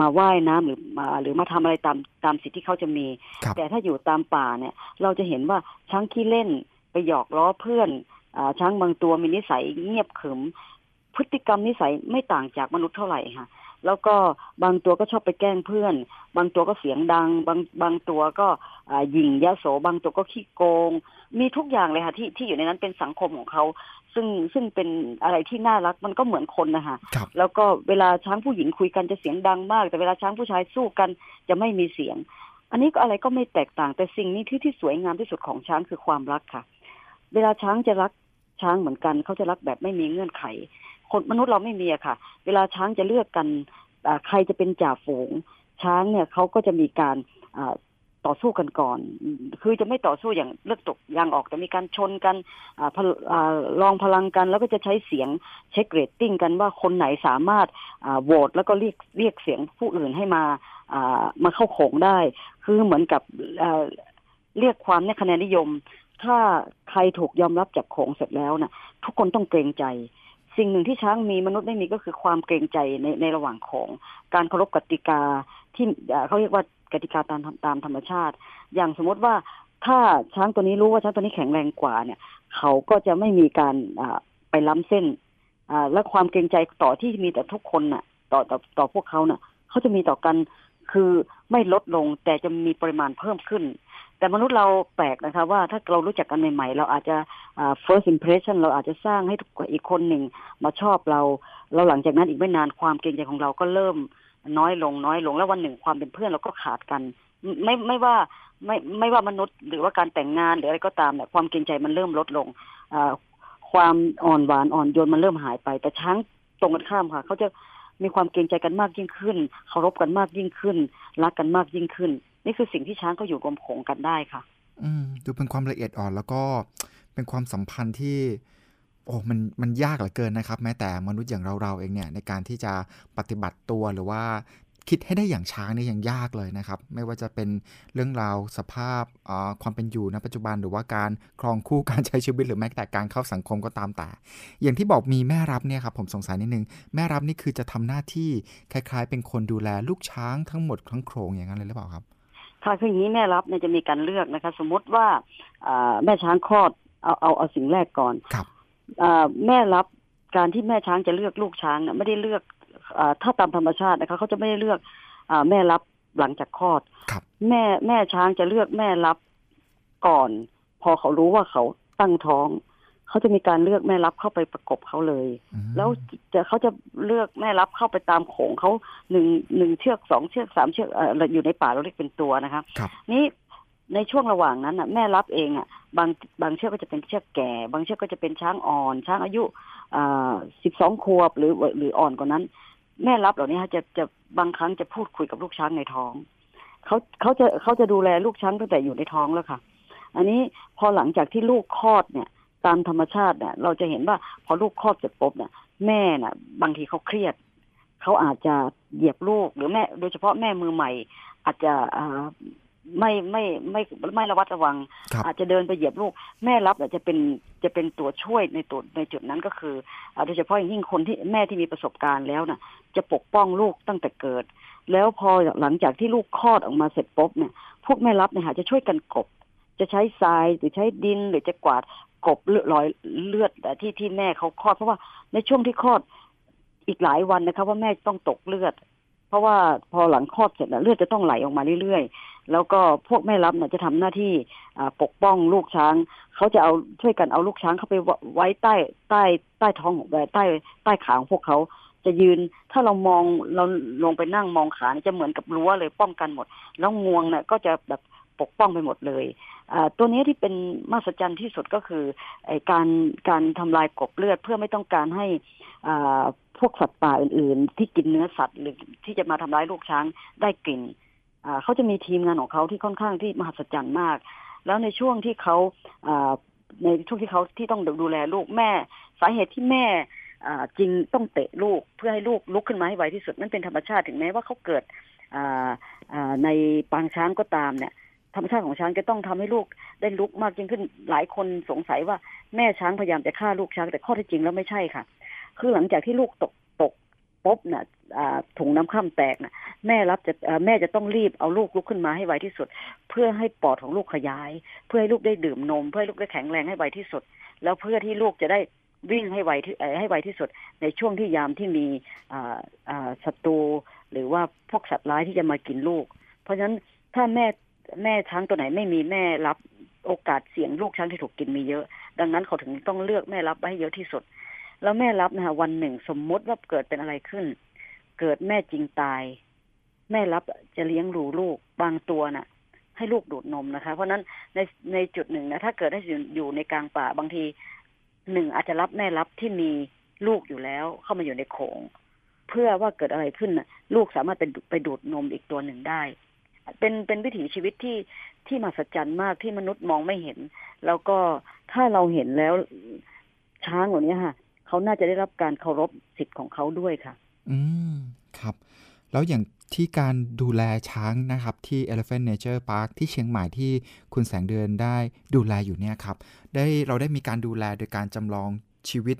มาว่ายน้ำหรือมาหรือมาทำอะไรตามตามสิทธิ์ที่เขาจะมี แต่ถ้าอยู่ตามป่าเนี่ย เราจะเห็นว่าช้างขี้เล่นไปหยอกล้อเพื่อนอช้างบางตัวมีนิสัยเงียบขึมพฤติกรรมนิสัยไม่ต่างจากมนุษย์เท่าไหร่ค่ะ แล้วก็บางตัวก็ชอบไปแกล้งเพื่อน บางตัวก็เสียงดัง บางบางตัวก็หยิ่งยะโสบางตัวก็ขี้โกง มีทุกอย่างเลยค่ะที่ที่อยู่ในนั้นเป็นสังคมของเขาซึ่งซึ่งเป็นอะไรที่น่ารักมันก็เหมือนคนนะคะแล้วก็เวลาช้างผู้หญิงคุยกันจะเสียงดังมาก แต่เวลาช้างผู้ชายสู้กันจะไม่มีเสียง อันนี้ก็อะไรก็ไม่แตกต่างแต่สิ่งนี้ที่ที่สวยงามที่สุดของช้างคือความรักค่ะ เวลาช้างจะรักช้างเหมือนกันเขาจะรักแบบไม่มีเงื่อนไข คนมนุษย์เราไม่มีอะค่ะ เวลาช้างจะเลือกกันใครจะเป็นจ่าฝูง ช้างเนี่ยเขาก็จะมีการต่อสู้กันก่อน คือจะไม่ต่อสู้อย่างเลือกตกยางออกแต่มีการชนกันอลองพลังกัน แล้วก็จะใช้เสียงเช็คเรตติ้งกันว่าคนไหนสามารถโหวตแล้วก็เรียกเรียกเสียงผู้อื่นให้มามาเข้าโขงได้ คือเหมือนกับเรียกความในคะแนนนิยม ถ้าใครถูกยอมรับจากโขงเสร็จแล้วนะ่ะ ทุกคนต้องเกรงใจ สิ่งหนึ่งที่ช้างมีมนุษย์ไม่มีก็คือความเกรงใจในในระหว่างโขงการเคารพกติกาที่เขาเรียกว่ากติกาตามตามธรรมชาติ อย่างสมมติว่าถ้าช้างตัวนี้รู้ว่าช้างตัวนี้แข็งแรงกว่าเนี่ย เขาก็จะไม่มีการไปล้ำเส้นและความเกรงใจต่อที่มีแต่ทุกคนน่ะ ต่อต่อต่อพวกเขาเน่ะเขาจะมีต่อกันคือไม่ลดลงแต่จะมีปริมาณเพิ่มขึ้น แต่มนุษย์เราแปลกนะคะว่าถ้าเรารู้จักกันใหม่ๆ เราอาจจะ first impression เราอาจจะสร้างให้อีกคนหนึ่งมาชอบเรา เราหลังจากนั้นอีกไม่นานความเกรงใจของเราก็เริ่มน้อยลงน้อยลงแล้ววันหนึ่งความเป็นเพื่อนเราก็ขาดกัน ไม่ไม่ว่าไม่ไม่ว่ามนุษย์หรือว่าการแต่งงานหรืออะไรก็ตามเนี่ยความเกรงใจมันเริ่มลดลงความอ่อนหวานอ่อนโยนมันเริ่มหายไป แต่ช้างตรงกันข้ามค่ะ เขาจะมีความเกรงใจกันมากยิ่งขึ้นเคารพกันมากยิ่งขึ้น รักกันมากยิ่งขึ้น นี่คือสิ่งที่ช้างก็อยู่รวมโขงกันได้ค่ะ อืมดูเป็นความละเอียดอ่อนแล้วก็เป็นความสัมพันธ์ที่ โอ้มันมันยากเหลือเกินนะครับ แม้แต่มนุษย์อย่างเราๆเองเนี่ย ในการที่จะปฏิบัติตัวหรือว่าคิดให้ได้อย่างช้างนี่ยังยากเลยนะครับ ไม่ว่าจะเป็นเรื่องราวสภาพความเป็นอยู่ในปัจจุบันหรือว่าการครองคู่การใช้ชีวิตหรือแม้แต่การเข้าสังคมก็ตามแต่ อย่างที่บอกมีแม่รับเนี่ยครับผมสงสัยนิดนึง แม่รับนี่คือจะทำหน้าที่คล้าย ๆ เป็นคนดูแลลูกช้างทั้งหมดทั้งโครงอย่างนั้นเลยหรือเปล่าครับ ค่ะคืออย่างนี้แม่รับเนี่ยจะมีการเลือกนะคะ สมมติว่าแม่ช้างคลอดเอาเอาเอาสิ่งแรกก่อนครับแม่รับการที่แม่ช้างจะเลือกลูกช้างเนี่ยไม่ได้เลือกอถ้าตามธรรมชาตินะคะเขาจะไม่ได้เลือกอแม่รับหลังจากคลอดแม่แม่ช้างจะเลือกแม่รับก่อน พอเขารู้ว่าเขาตั้งท้อง เขาจะมีการเลือกแม่รับเข้าไปประกบเขาเลย แล้วจะเขาจะเลือกแม่รับเข้าไปตามโขงเขาหนึ่งหนึ่งเชือกสองเชือกสามเชือกอยู่ในป่าเราเรียกเป็นตัวนะคะนี่ในช่วงระหว่างนั้นอะแม่รับเองอะบางบางเชือกก็จะเป็นเชือกแก่ บางเชือกก็จะเป็นช้างอ่อน ช้างอายุอ่าสิบสองขวบหรือหรืออ่อนกว่านั้น แม่รับเหล่านี้จะจะบางครั้งจะพูดคุยกับลูกช้างในท้องเขาเขาจะเขาจะดูแลลูกช้างตั้งแต่อยู่ในท้องแล้วค่ะ อันนี้พอหลังจากที่ลูกคลอดเนี่ย ตามธรรมชาติเนี่ยเราจะเห็นว่าพอลูกคลอดเสร็จปุ๊บเนี่ยแม่น่ะ บางทีเขาเครียดเขาอาจจะเหยียบลูกหรือแม่ โดยเฉพาะแม่มือใหม่ อาจจะไม่ไม่ไม่ไม่ระวัดระวัง อาจจะเดินไปเหยียบลูก แม่รับอาจจะเป็นจะเป็นตัวช่วยในตัวในจุดนั้นก็คือโดยเฉพาะอย่างยิ่งคนที่แม่ที่มีประสบการณ์แล้วนะ่ะ จะปกป้องลูกตั้งแต่เกิด แล้วพอหลังจากที่ลูกคลอดออกมาเสร็จปุ๊บเนี่ย พวกแม่รับเนี่ยจะช่วยกันกบจะใช้ทรายหรือใช้ดินหรือจะกวาด กบเลือดรอยเลือดที่ที่แม่เขาคลอด เพราะว่าในช่วงที่คลอดอีกหลายวันนะคะว่าแม่ต้องตกเลือด เพราะว่าพอหลังคลอดเสร็จเลือดจะต้องไหลออกมาเรื่อยๆ แล้วก็พวกแม่รับเนี่ยจะทำหน้าที่ปกป้องลูกช้าง เขาจะเอาช่วยกันเอาลูกช้างเข้าไปไว้ใต้ใต้ใต้ท้องของใต้ใต้ขาของพวกเขาจะยืนถ้าเรามองเราลงไปนั่งมองขาจะเหมือนกับรั้วเลยป้องกันหมด แล้วงวงเนี่ยก็จะแบบ ปกป้องไปหมดเลย ตัวนี้ที่เป็นมหัศจรรย์ที่สุดก็คือการการทำลายกบเลือดเพื่อไม่ต้องการให้พวกสัตว์ป่าอื่น ๆ ที่กินเนื้อสัตว์หรือที่จะมาทำร้ายลูกช้างได้กลิ่นเขาจะมีทีมงานของเขาที่ค่อนข้างที่มหัศจรรย์มาก แล้วในช่วงที่เขาในช่วงที่เขาที่ต้องดูแลลูกแม่ สาเหตุที่แม่จริงต้องเตะลูกเพื่อให้ลูกลุกขึ้นมาให้ไวที่สุดนั่นเป็นธรรมชาติถึงแม้ว่าเขาเกิดในปางช้างก็ตามเนี่ย ธรรมชาติของช้างจะต้องทำให้ลูกได้ลุกมากยิ่งขึ้นหลายคนสงสัยว่าแม่ช้างพยายามจะฆ่าลูกช้างแต่ข้อที่จริงแล้วไม่ใช่ค่ะ คือหลังจากที่ลูกตกตกปุ๊บน่ะถุงน้ำข้ามแตกน่ะ แม่รับจะแม่จะต้องรีบเอาลูกลุกขึ้นมาให้ไวที่สุด เพื่อให้ปอดของลูกขยาย เพื่อให้ลูกได้ดื่มนม เพื่อให้ลูกได้แข็งแรงให้ไวที่สุด แล้วเพื่อที่ลูกจะได้วิ่งให้ไวที่ให้ไวที่สุด ในช่วงที่ยามที่มีศัตรูหรือว่าพวกสัตว์ร้ายที่จะมากินลูก เพราะฉะนั้นถ้าแม่ แม่ช้างตัวไหนไม่มีแม่รับโอกาสเสี่ยงลูกช้างที่ถูกกินมีเยอะ ดังนั้นเขาถึงต้องเลือกแม่รับไว้ให้เยอะที่สุด แล้วแม่รับนะคะวันหนึ่งสมมติว่าเกิดเป็นอะไรขึ้น เกิดแม่จริงตาย แม่รับจะเลี้ยงรูลูกบางตัวน่ะ ให้ลูกดูดนมนะคะ เพราะนั้นในในจุดหนึ่งนะถ้าเกิดได้อยู่ในกลางป่าบางทีหนึ่งอาจจะรับแม่รับที่มีลูกอยู่แล้วเข้ามาอยู่ในโขง เพื่อว่าเกิดอะไรขึ้นนะลูกสามารถไปไปดูดนมอีกตัวหนึ่งได้ เป็นเป็นวิถีชีวิตที่ที่มหัศจรรย์มากที่มนุษย์มองไม่เห็น แล้วก็ถ้าเราเห็นแล้วช้างเหล่านี้ค่ะเขาน่าจะได้รับการเคารพสิทธิ์ของเขาด้วยค่ะ อืมครับ แล้วอย่างที่การดูแลช้างนะครับ ที่ Elephant Nature Park ที่เชียงใหม่ที่คุณแสงเดือนได้ดูแลอยู่เนี่ยครับ ได้เราได้มีการดูแลโดยการจำลองชีวิต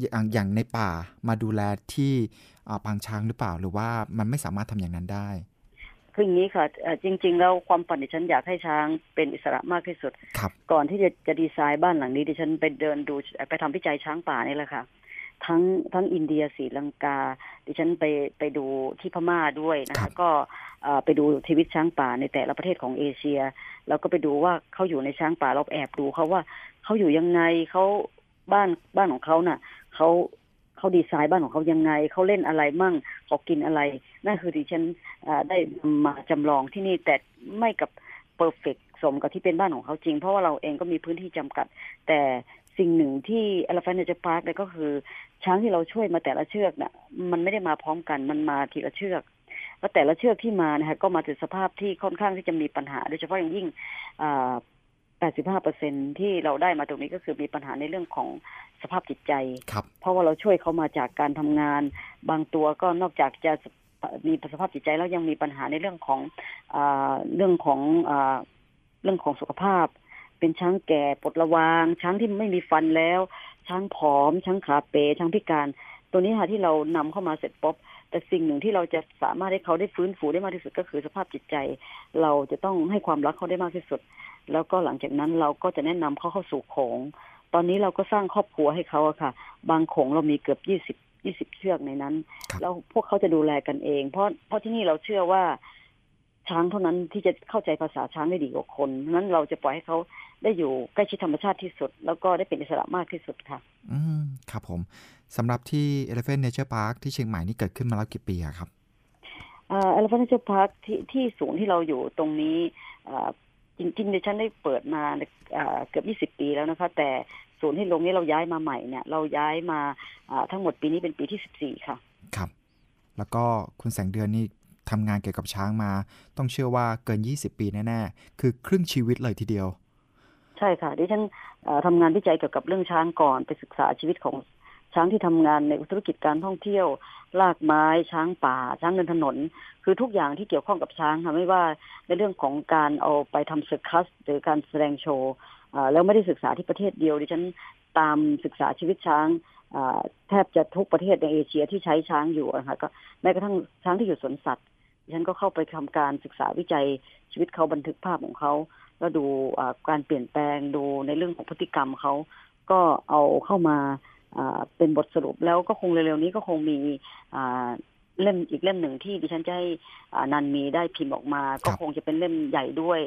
อย่างอย่างในป่ามาดูแลที่ปางช้างหรือเปล่า หรือว่ามันไม่สามารถทำอย่างนั้นได้ คืออย่างนี้ค่ะจริง ๆ แล้วความฝันดิฉันอยากให้ช้างเป็นอิสระมากที่สุด ก่อนที่จะจะดีไซน์บ้านหลังนี้ดิฉันไปเดินดูไปทำวิจัยช้างป่านี่แหละค่ะ ทั้งทั้งอินเดียศรีลังกา ดิฉันไปไปดูที่พม่าด้วยนะคะก็ไปดูชีวิตช้างป่าในแต่ละประเทศของเอเชีย แล้วก็ไปดูว่าเขาอยู่ในช้างป่าเราแอบดูเขาว่าเขาอยู่ยังไงเขาบ้านบ้านของเขาน่ะเขา เขาดีไซน์บ้านของเขายังไง เขาเล่นอะไรมั่งเขากินอะไร นั่นคือดิฉันได้มาจำลองที่นี่แต่ไม่กับเพอร์เฟกสมกับที่เป็นบ้านของเขาจริง เพราะว่าเราเองก็มีพื้นที่จำกัด แต่สิ่งหนึ่งที่ Elephant Nature Park เนี่ยก็คือ ช้างที่เราช่วยมาแต่ละเชือกน่ะมันไม่ได้มาพร้อมกันมันมาทีละเชือกแล้วแต่ละเชือกที่มานะคะก็มาถึงสภาพที่ค่อนข้างที่จะมีปัญหา โดยเฉพาะอย่างยิ่ง85เปอร์เซ็นที่เราได้มาตรงนี้ก็คือมีปัญหาในเรื่องของ สภาพจิตใจเพราะว่าเราช่วยเขามาจากการทำงาน บางตัวก็นอกจากจะมีสภาพจิตใจแล้วยังมีปัญหาในเรื่องของอเรื่องของอเรื่องของสุขภาพ เป็นช้างแก่ปลดระวาง ช้างที่ไม่มีฟันแล้ว ช้างผอม ช้างขาเป๋ช้างพิการ ตัวนี้ค่ะที่เรานำเข้ามาเสร็จปุ๊บแต่สิ่งหนึ่งที่เราจะสามารถให้เขาได้ฟื้นฟูได้มากที่สุดก็คือสภาพจิตใจ เราจะต้องให้ความรักเขาได้มากที่สุด แล้วก็หลังจากนั้นเราก็จะแนะนำเขาเข้าสู่โขง ตอนนี้เราก็สร้างครอบครัวให้เขาอะค่ะ บางโขงเรามีเกือบยี่สิบยี่สิบเชือกในนั้น แล้วพวกเขาจะดูแลกันเอง เพราะเพราะที่นี่เราเชื่อว่าช้างเท่านั้นที่จะเข้าใจภาษาช้างได้ดีกว่าคนนั้นเราจะปล่อยให้เขาได้อยู่ใกล้ชิดธรรมชาติที่สุด แล้วก็ได้เป็นอิสระมากที่สุดค่ะ อืมครับผมสำหรับที่ Elephant Nature Park ที่เชียงใหม่นี่เกิดขึ้นมาแล้วกี่ปีครับเอ่อ Elephant Nature Park ที่ที่ศูนย์ที่เราอยู่ตรงนี้ จริงๆดิฉันได้เปิดมาเกือบ 20 ปีแล้วนะคะ แต่ศูนย์ที่ลงนี้เราย้ายมาใหม่เนี่ย เราย้ายมาทั้งหมดปีนี้เป็นปีที่ 14 ค่ะ ครับ แล้วก็คุณแสงเดือนนี่ทำงานเกี่ยวกับช้างมา ต้องเชื่อว่าเกิน 20 ปีแน่ๆ คือครึ่งชีวิตเลยทีเดียว ใช่ค่ะ ดิฉันทำงานวิจัยเกี่ยวกับเรื่องช้างก่อนไปศึกษาชีวิตของช้างที่ทำงานในธุรกิจการท่องเที่ยว ลากไม้ช้างป่า ช้างเดินถนน คือทุกอย่างที่เกี่ยวข้องกับช้างค่ะไม่ว่าในเรื่องของการเอาไปทำเซอร์คัสหรือการแสดงโชว์แล้วไม่ได้ศึกษาที่ประเทศเดียวดิฉันตามศึกษาชีวิตช้างแทบจะทุกประเทศในเอเชียที่ใช้ช้างอยู่นะคะก็แม้กระทั่งช้างที่อยู่สวนสัตว์ดิฉันก็เข้าไปทำการศึกษาวิจัยชีวิตเขาบันทึกภาพของเขาแล้วดูการเปลี่ยนแปลงดูในเรื่องของพฤติกรรมเขาก็เอาเข้ามา เป็นบทสรุปแล้วก็คงเร็วๆนี้ก็คงมีเล่มอีกเล่มหนึ่งที่ดิฉันจะให้นันมีได้พิมพ์ออกมา ก็คงจะเป็นเล่มใหญ่ด้วย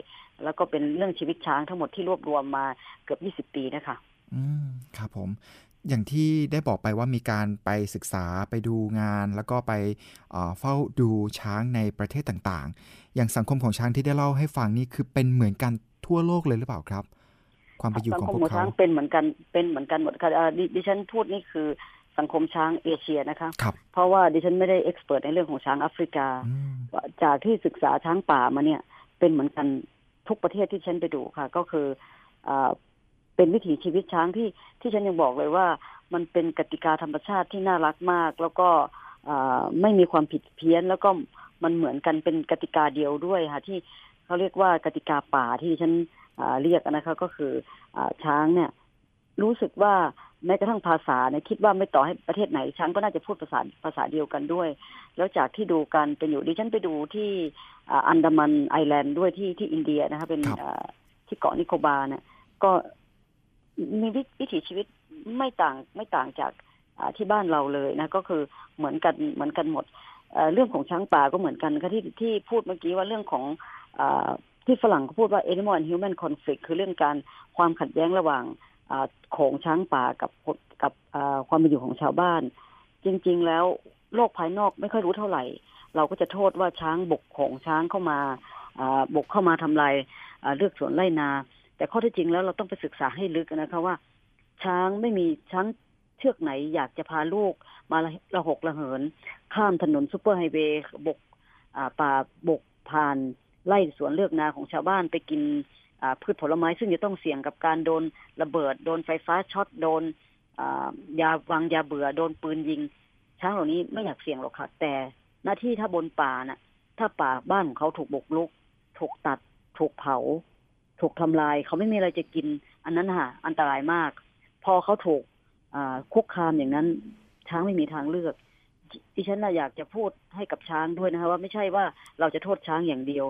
แล้วก็เป็นเรื่องชีวิตช้างทั้งหมดที่รวบรวมมาเกือบ 20 ปีนะคะอืมครับผม อย่างที่ได้บอกไปว่ามีการไปศึกษาไปดูงาน แล้วก็ไปเฝ้าดูช้างในประเทศต่างๆ อย่างสังคมของช้างที่ได้เล่าให้ฟังนี่คือเป็นเหมือนกันทั่วโลกเลยหรือเปล่าครับ ความเป็นอยู่ของพวกเขาช้างเป็นเหมือนกันเป็นเหมือนกันหมดค่ะดิฉันพูดนี่คือสังคมช้างเอเชียนะคะคเพราะว่าดิฉันไม่ได้เอ็กซ์เพรสในเรื่องของช้างแอฟริกา จากที่ศึกษาช้างป่ามาเนี่ย เป็นเหมือนกันทุกประเทศที่ฉันไปดูค่ะ ก็คืออเป็นวิถีชีวิตช้างที่ที่ฉันยังบอกเลยว่า มันเป็นกติกาธรรมชาติที่น่ารักมาก แล้วก็ไม่มีความผิดเพี้ยน แล้วก็มันเหมือนกันเป็นกติกาเดียวด้วยค่ะ ที่เขาเรียกว่ากติกาป่าที่ฉัน เรียกนะคะก็คืออช้างเนี่ยรู้สึกว่าแม้กระทั่งภาษาเนี่ยคิดว่าไม่ต่อให้ประเทศไหนช้างก็น่าจะพูดภาษาภาษาเดียวกันด้วย แล้วจากที่ดูกันเป็นอยู่ดิฉันไปดูที่อันดามันไอแลนด์ด้วยที่ที่อินเดียนะคะเป็นที่เกาะนิโคบาเนี่ยก็มีวิถีชีวิตไม่ต่างไม่ต่างจากที่บ้านเราเลยนะ ก็คือเหมือนกันเหมือนกันหมดเรื่องของช้างป่าก็เหมือนกันค่ะที่ที่พูดเมื่อกี้ว่าเรื่องของอ ที่ฝรั่งเขาพูดว่า animal and human conflict คือเรื่องการความขัดแย้งระหว่างโขงช้างป่ากับกับความเป็นอยู่ของชาวบ้าน จริง ๆ แล้วโลกภายนอกไม่ค่อยรู้เท่าไหร่ เราก็จะโทษว่าช้างบุกโขงช้างเข้ามาบุกเข้ามาทำลายเลือกสวนไร่นา แต่ข้อที่จริงแล้วเราต้องไปศึกษาให้ลึกนะคะว่า ช้างไม่มีช้างเชือกไหนอยากจะพาลูกมาระหกระเหิน ข้ามถนนซูเปอร์ไฮเวย์บุกป่าบุกบ้าน ไร่สวนเรือกนาของชาวบ้านไปกินพืชผลไม้ซึ่งจะต้องเสี่ยงกับการโดนระเบิด โดนไฟฟ้าช็อตโดนยาวางยาเบื่อโดนปืนยิง ช้างเหล่านี้ไม่อยากเสี่ยงหรอกค่ะแต่หน้าที่ถ้าบนป่าน่ะ ถ้าป่าบ้านของเขาถูกบุกรุก ถูกตัด ถูกเผา ถูกทำลาย เขาไม่มีอะไรจะกิน อันนั้นค่ะ อันตรายมาก พอเขาถูกคุกคามอย่างนั้น ช้างไม่มีทางเลือกดิฉันนะอยากจะพูดให้กับช้างด้วยนะคะว่าไม่ใช่ว่าเราจะโทษช้างอย่างเดียว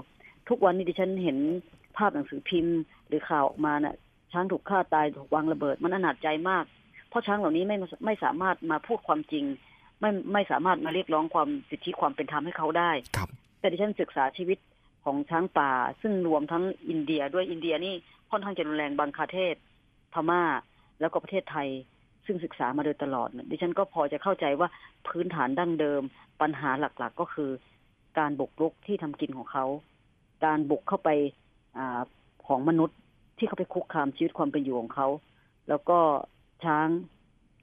ทุกวันนี้ดิฉันเห็นภาพหนังสือพิมพ์ หรือข่าวออกมาน่ะ ช้างถูกฆ่าตายถูกวางระเบิดมันอนาจใจมาก เพราะช้างเหล่านี้ไม่ไม่สามารถมาพูดความจริง ไม่ไม่สามารถมาเรียกร้องความสิทธิความเป็นธรรมให้เขาได้ครับแต่ดิฉันศึกษาชีวิตของช้างป่า ซึ่งรวมทั้งอินเดียด้วยอินเดียนี่ค่อนข้างจะรุนแรงบังคาเทศพม่า แล้วก็ประเทศไทย ซึ่งศึกษามาโดยตลอดดิฉันก็พอจะเข้าใจว่าพื้นฐานดั้งเดิม ปัญหาหลักๆ ก็คือ การบุกรุกที่ทำกินของเขา การบุกเข้าไปอของมนุษย์ที่เขาไปคุกคามชีวิตความเป็นอยู่ของเขา แล้วก็ช้าง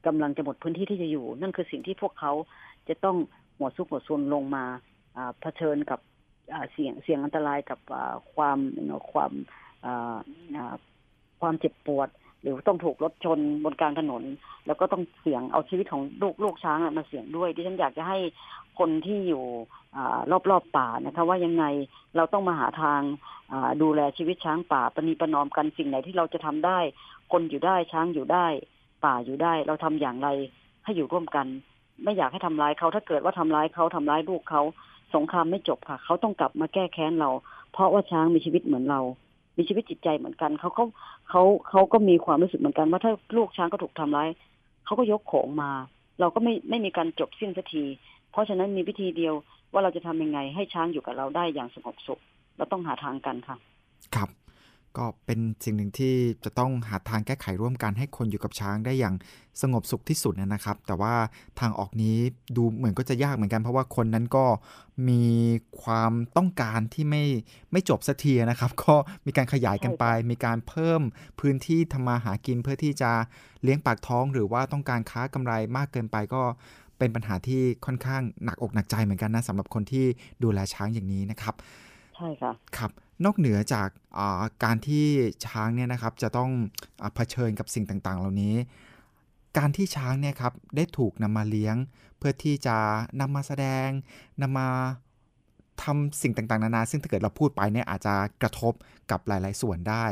กำลังจะหมดพื้นที่ที่จะอยู่ นั่นคือสิ่งที่พวกเขาจะต้องหัวซุกหัวซนลงมาเผชิญกับเสี่ยงเสี่ยงอันตรายกับความความความเจ็บปวด หรือต้องถูกรถชนบนกลางถนน แล้วก็ต้องเสี่ยงเอาชีวิตของลูกลูกช้างมาเสี่ยงด้วยที่ฉันอยากจะให้คนที่อยู่รอบรอบป่านะคะว่ายังไงเราต้องมาหาทางดูแลชีวิตช้างป่าปณีประนอมกันสิ่งไหนที่เราจะทำได้ คนอยู่ได้ช้างอยู่ได้ ป่าอยู่ได้ เราทำอย่างไรให้อยู่ร่วมกัน ไม่อยากให้ทำร้ายเขาถ้าเกิดว่าทำร้ายเขาทำร้ายลูกเขาสงครามไม่จบค่ะ เขาต้องกลับมาแก้แค้นเรา เพราะว่าช้างมีชีวิตเหมือนเรา มีชีวิตจิตใจเหมือนกันเขาเขาเขาเขาก็มีความรู้สึกเหมือนกันว่าถ้าลูกช้างก็ถูกทำร้ายเขาก็ยกของมา เราก็ไม่ไม่มีการจบสิ้นสักที เพราะฉะนั้นมีวิธีเดียวว่าเราจะทำยังไงให้ช้างอยู่กับเราได้อย่างสงบสุข เราต้องหาทางกันค่ะ ครับ ก็เป็นสิ่งหนึ่งที่จะต้องหาทางแก้ไขร่วมกันให้คนอยู่กับช้างได้อย่างสงบสุขที่สุดนะครับ แต่ว่าทางออกนี้ดูเหมือนก็จะยากเหมือนกัน เพราะว่าคนนั้นก็มีความต้องการที่ไม่ไม่จบสักทีนะครับ ก็มีการขยายกันไป มีการเพิ่มพื้นที่ทำมาหากินเพื่อที่จะเลี้ยงปากท้อง หรือว่าต้องการค้ากำไรมากเกินไปก็เป็นปัญหาที่ค่อนข้างหนักอกหนักใจเหมือนกันนะสำหรับคนที่ดูแลช้างอย่างนี้นะครับ ใช่ค่ะครับ นอกเหนือจากการที่ช้างเนี่ยนะครับจะต้องอเผชิญกับสิ่งต่างๆ เหล่านี้ การที่ช้างเนี่ยครับได้ถูกนำมาเลี้ยง เพื่อที่จะนำมาแสดงนำมาทำสิ่งต่างๆ นานา ซึ่งถ้าเกิดเราพูดไปเนี่ยอาจจะกระทบกับหลาย ๆ ส่วนได้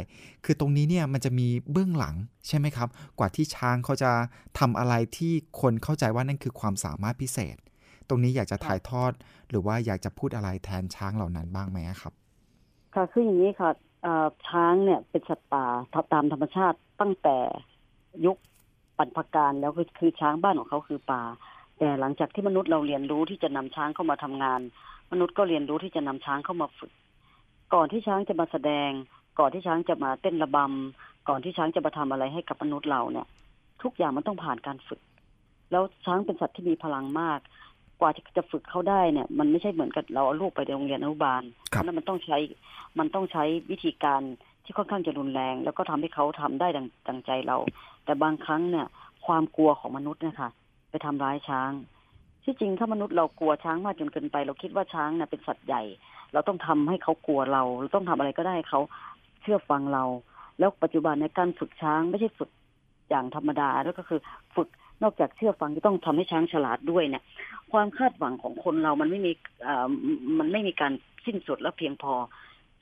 คือตรงนี้เนี่ยมันจะมีเบื้องหลังใช่ไหมครับ กว่าที่ช้างเขาจะทำอะไรที่คนเข้าใจว่านั่นคือความสามารถพิเศษ ตรงนี้อยากจะถ่ายทอดหรือว่าอยากจะพูดอะไรแทนช้างเหล่านั้นบ้างไหมครับ ค่ะคืออย่างนี้ค่ะช้างเนี่ยเป็นสัตว์ป่าตามธรรมชาติตั้งแต่ยุคปัจจุบันแล้วคือคือช้างบ้านของเขาคือป่า แต่หลังจากที่มนุษย์เราเรียนรู้ที่จะนำช้างเข้ามาทำงาน มนุษย์ก็เรียนรู้ที่จะนำช้างเข้ามาฝึก ก่อนที่ช้างจะมาแสดง ก่อนที่ช้างจะมาเต้นระบำก่อนที่ช้างจะมาทำอะไรให้กับมนุษย์เราเนี่ย ทุกอย่างมันต้องผ่านการฝึก แล้วช้างเป็นสัตว์ที่มีพลังมาก กว่าจะฝึกเขาได้เนี่ย มันไม่ใช่เหมือนกับเราเอาลูกไปโรงเรียนอนุบาลเพราะนั้นมันต้องใช้มันต้องใช้วิธีการที่ค่อนข้างจะรุนแรง แล้วก็ทำให้เขาทำได้ดังดังใจเรา แต่บางครั้งเนี่ย ความกลัวของมนุษย์เนี่ยค่ะไปทำร้ายช้าง ที่จริงถ้ามนุษย์เรากลัวช้างมากจนเกินไป เราคิดว่าช้างเนี่ยเป็นสัตว์ใหญ่ เราต้องทำให้เขากลัวเราเราต้องทำอะไรก็ได้เขาเชื่อฟังเรา แล้วปัจจุบันในการฝึกช้างไม่ใช่ฝึกอย่างธรรมดาแล้วก็คือฝึก นอกจากเชื่อฟังก็ต้องทำให้ช้างฉลาดด้วยเนี่ย ความคาดหวังของคนเรามันไม่มีมันไม่มีการสิ้นสุดและเพียงพอ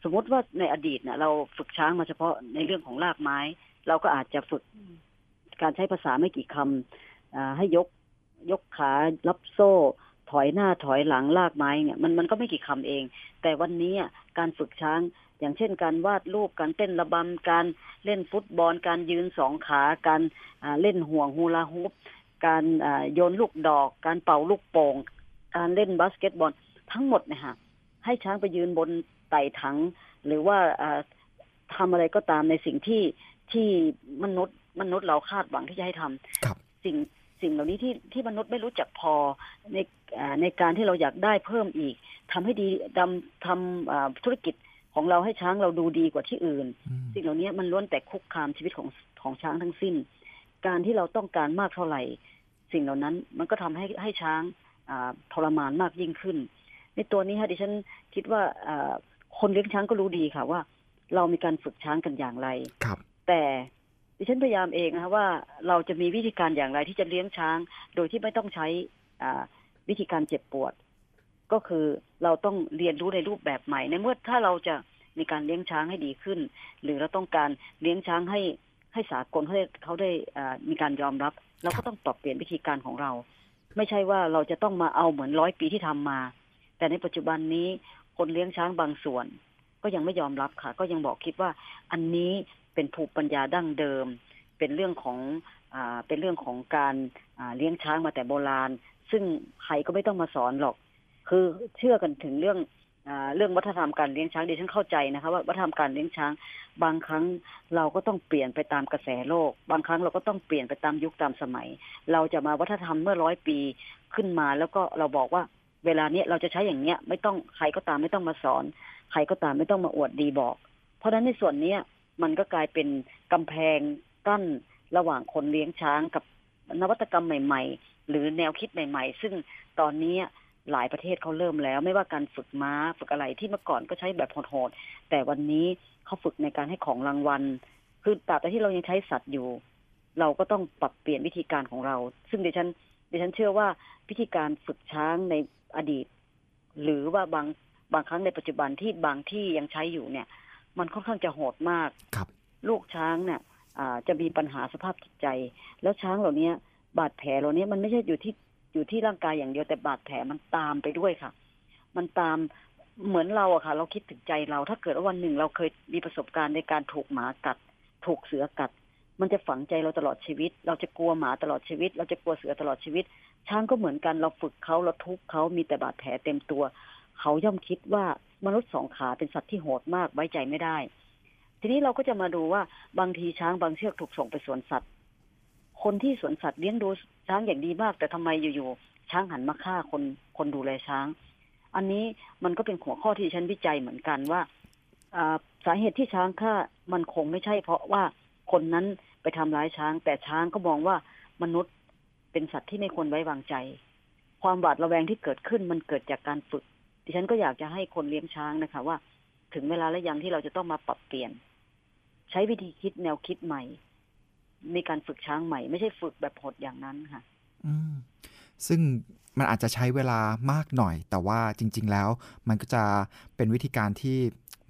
สมมติว่าในอดีตเนี่ยเราฝึกช้างมาเฉพาะในเรื่องของลากไม้ เราก็อาจจะฝึกการใช้ภาษาไม่กี่คำให้ยกยกขารับโซ่ถอยหน้าถอยหลังลากไม้เนี่ยมันมันก็ไม่กี่คำเอง แต่วันนี้การฝึกช้าง อย่างเช่นการวาดรูปการเต้นระบำการเล่นฟุตบอล การยืนสองขา การเล่นห่วงฮูลาฮูปการโยนลูกดอก การเป่าลูกโป่ง การเล่นบาสเกตบอลทั้งหมดนะฮะให้ช้างไปยืนบนไต่ถัง หรือว่าทำอะไรก็ตามในสิ่งที่ที่มนุษย์มนุษย์เราคาดหวังที่จะให้ทำสิ่งสิ่งเหล่านี้ที่ที่มนุษย์ไม่รู้จักพอในในการที่เราอยากได้เพิ่มอีกทำให้ดีดำทำธุรกิจ ของเราให้ช้างเราดูดีกว่าที่อื่น สิ่งเหล่านี้มันล้วนแต่คุกคามชีวิตของของช้างทั้งสิ้น การที่เราต้องการมากเท่าไหร่ สิ่งเหล่านั้นมันก็ทำให้ให้ช้างทรมานมากยิ่งขึ้น ในตัวนี้ฮะดิฉันคิดว่าคนเลี้ยงช้างก็รู้ดีค่ะว่า เรามีการฝึกช้างกันอย่างไรครับ แต่ดิฉันพยายามเองนะคะว่าเราจะมีวิธีการอย่างไรที่จะเลี้ยงช้าง โดยที่ไม่ต้องใช้วิธีการเจ็บปวด ก็คือเราต้องเรียนรู้ในรูปแบบใหม่ ในเมื่อถ้าเราจะมีการเลี้ยงช้างให้ดีขึ้น หรือเราต้องการเลี้ยงช้างให้ให้สากลเขาได้เขาได้มีการยอมรับ เราก็ต้องปรับเปลี่ยนวิธีการของเรา ไม่ใช่ว่าเราจะต้องมาเอาเหมือนร้อยปีที่ทำมา แต่ในปัจจุบันนี้คนเลี้ยงช้างบางส่วน ก็ยังไม่ยอมรับค่ะ ก็ยังบอกคิดว่าอันนี้เป็นภูมิปัญญาดั้งเดิม เป็นเรื่องของอ่าเป็นเรื่องของการเลี้ยงช้างมาแต่โบราณ ซึ่งใครก็ไม่ต้องมาสอนหรอก คือเชื่อกันถึงเรื่องเรื่องวัฒนธรรมการเลี้ยงช้างดิฉันเข้าใจนะคะว่าวัฒนธรรมการเลี้ยงช้าง บางครั้งเราก็ต้องเปลี่ยนไปตามกระแสโลก บางครั้งเราก็ต้องเปลี่ยนไปตามยุคตามสมัย เราจะมาวัฒนธรรมเมื่อร้อยปีขึ้นมา แล้วก็เราบอกว่าเวลาเนี้ยเราจะใช้อย่างเนี้ยไม่ต้องใครก็ตามไม่ต้องมาสอน ใครก็ตามไม่ต้องมาอวดดีบอก เพราะฉะนั้นในส่วนเนี้ยมันก็กลายเป็นกำแพงกั้นระหว่างคนเลี้ยงช้างกับนวัตกรรมใหม่ ๆ หรือแนวคิดใหม่ ๆ ซึ่งตอนนี้ หลายประเทศเขาเริ่มแล้ว ไม่ว่าการฝึกม้าฝึกอะไรที่เมื่อก่อนก็ใช้แบบโหดๆแต่วันนี้เขาฝึกในการให้ของรางวัล คือตราบใดที่เรายังใช้สัตว์อยู่ เราก็ต้องปรับเปลี่ยนวิธีการของเรา ซึ่งดิฉันดิฉันเชื่อว่าวิธีการฝึกช้างในอดีต หรือว่าบางบางครั้งในปัจจุบันที่บางที่ยังใช้อยู่เนี่ย มันค่อนข้างจะโหดมากครับ ลูกช้างเนี่ยจะมีปัญหาสภาพจิตใจ แล้วช้างเหล่านี้บาดแผลเหล่านี้มันไม่ใช่อยู่ที่ อยู่ที่ร่างกายอย่างเดียวแต่บาดแผลมันตามไปด้วยค่ะ มันตามเหมือนเราอะค่ะ เราคิดถึงใจเราถ้าเกิดว่าวันหนึ่งเราเคยมีประสบการณ์ในการถูกหมากัด ถูกเสือกัด มันจะฝังใจเราตลอดชีวิต เราจะกลัวหมาตลอดชีวิต เราจะกลัวเสือตลอดชีวิต ช้างก็เหมือนกันเราฝึกเขาเราทุบเขามีแต่บาดแผลเต็มตัว เขาย่อมคิดว่ามนุษย์สองขาเป็นสัตว์ที่โหดมากไว้ใจไม่ได้ ทีนี้เราก็จะมาดูว่าบางทีช้างบางเชือกถูกส่งไปสวนสัตว์ คนที่สวนสัตว์เลี้ยงดูช้างอย่างดีมาก แต่ทำไมอยู่ๆช้างหันมาฆ่าคนคนดูแลช้าง อันนี้มันก็เป็นหัวข้อที่ฉันวิจัยเหมือนกันว่าสาเหตุที่ช้างฆ่ามันคงไม่ใช่ เพราะว่าคนนั้นไปทำร้ายช้าง แต่ช้างก็มองว่ามนุษย์เป็นสัตว์ที่ไม่ควรไว้วางใจ ความหวาดระแวงที่เกิดขึ้นมันเกิดจากการฝึก ดิฉันก็อยากจะให้คนเลี้ยงช้างนะคะ ว่า ถึงเวลาแล้วยังที่เราจะต้องมาปรับเปลี่ยน ใช้วิธีคิดแนวคิดใหม่ มีการฝึกช้างใหม่ ไม่ใช่ฝึกแบบหดอย่างนั้นค่ะ อืมซึ่งมันอาจจะใช้เวลามากหน่อย แต่ว่าจริง ๆ แล้วมันก็จะเป็นวิธีการที่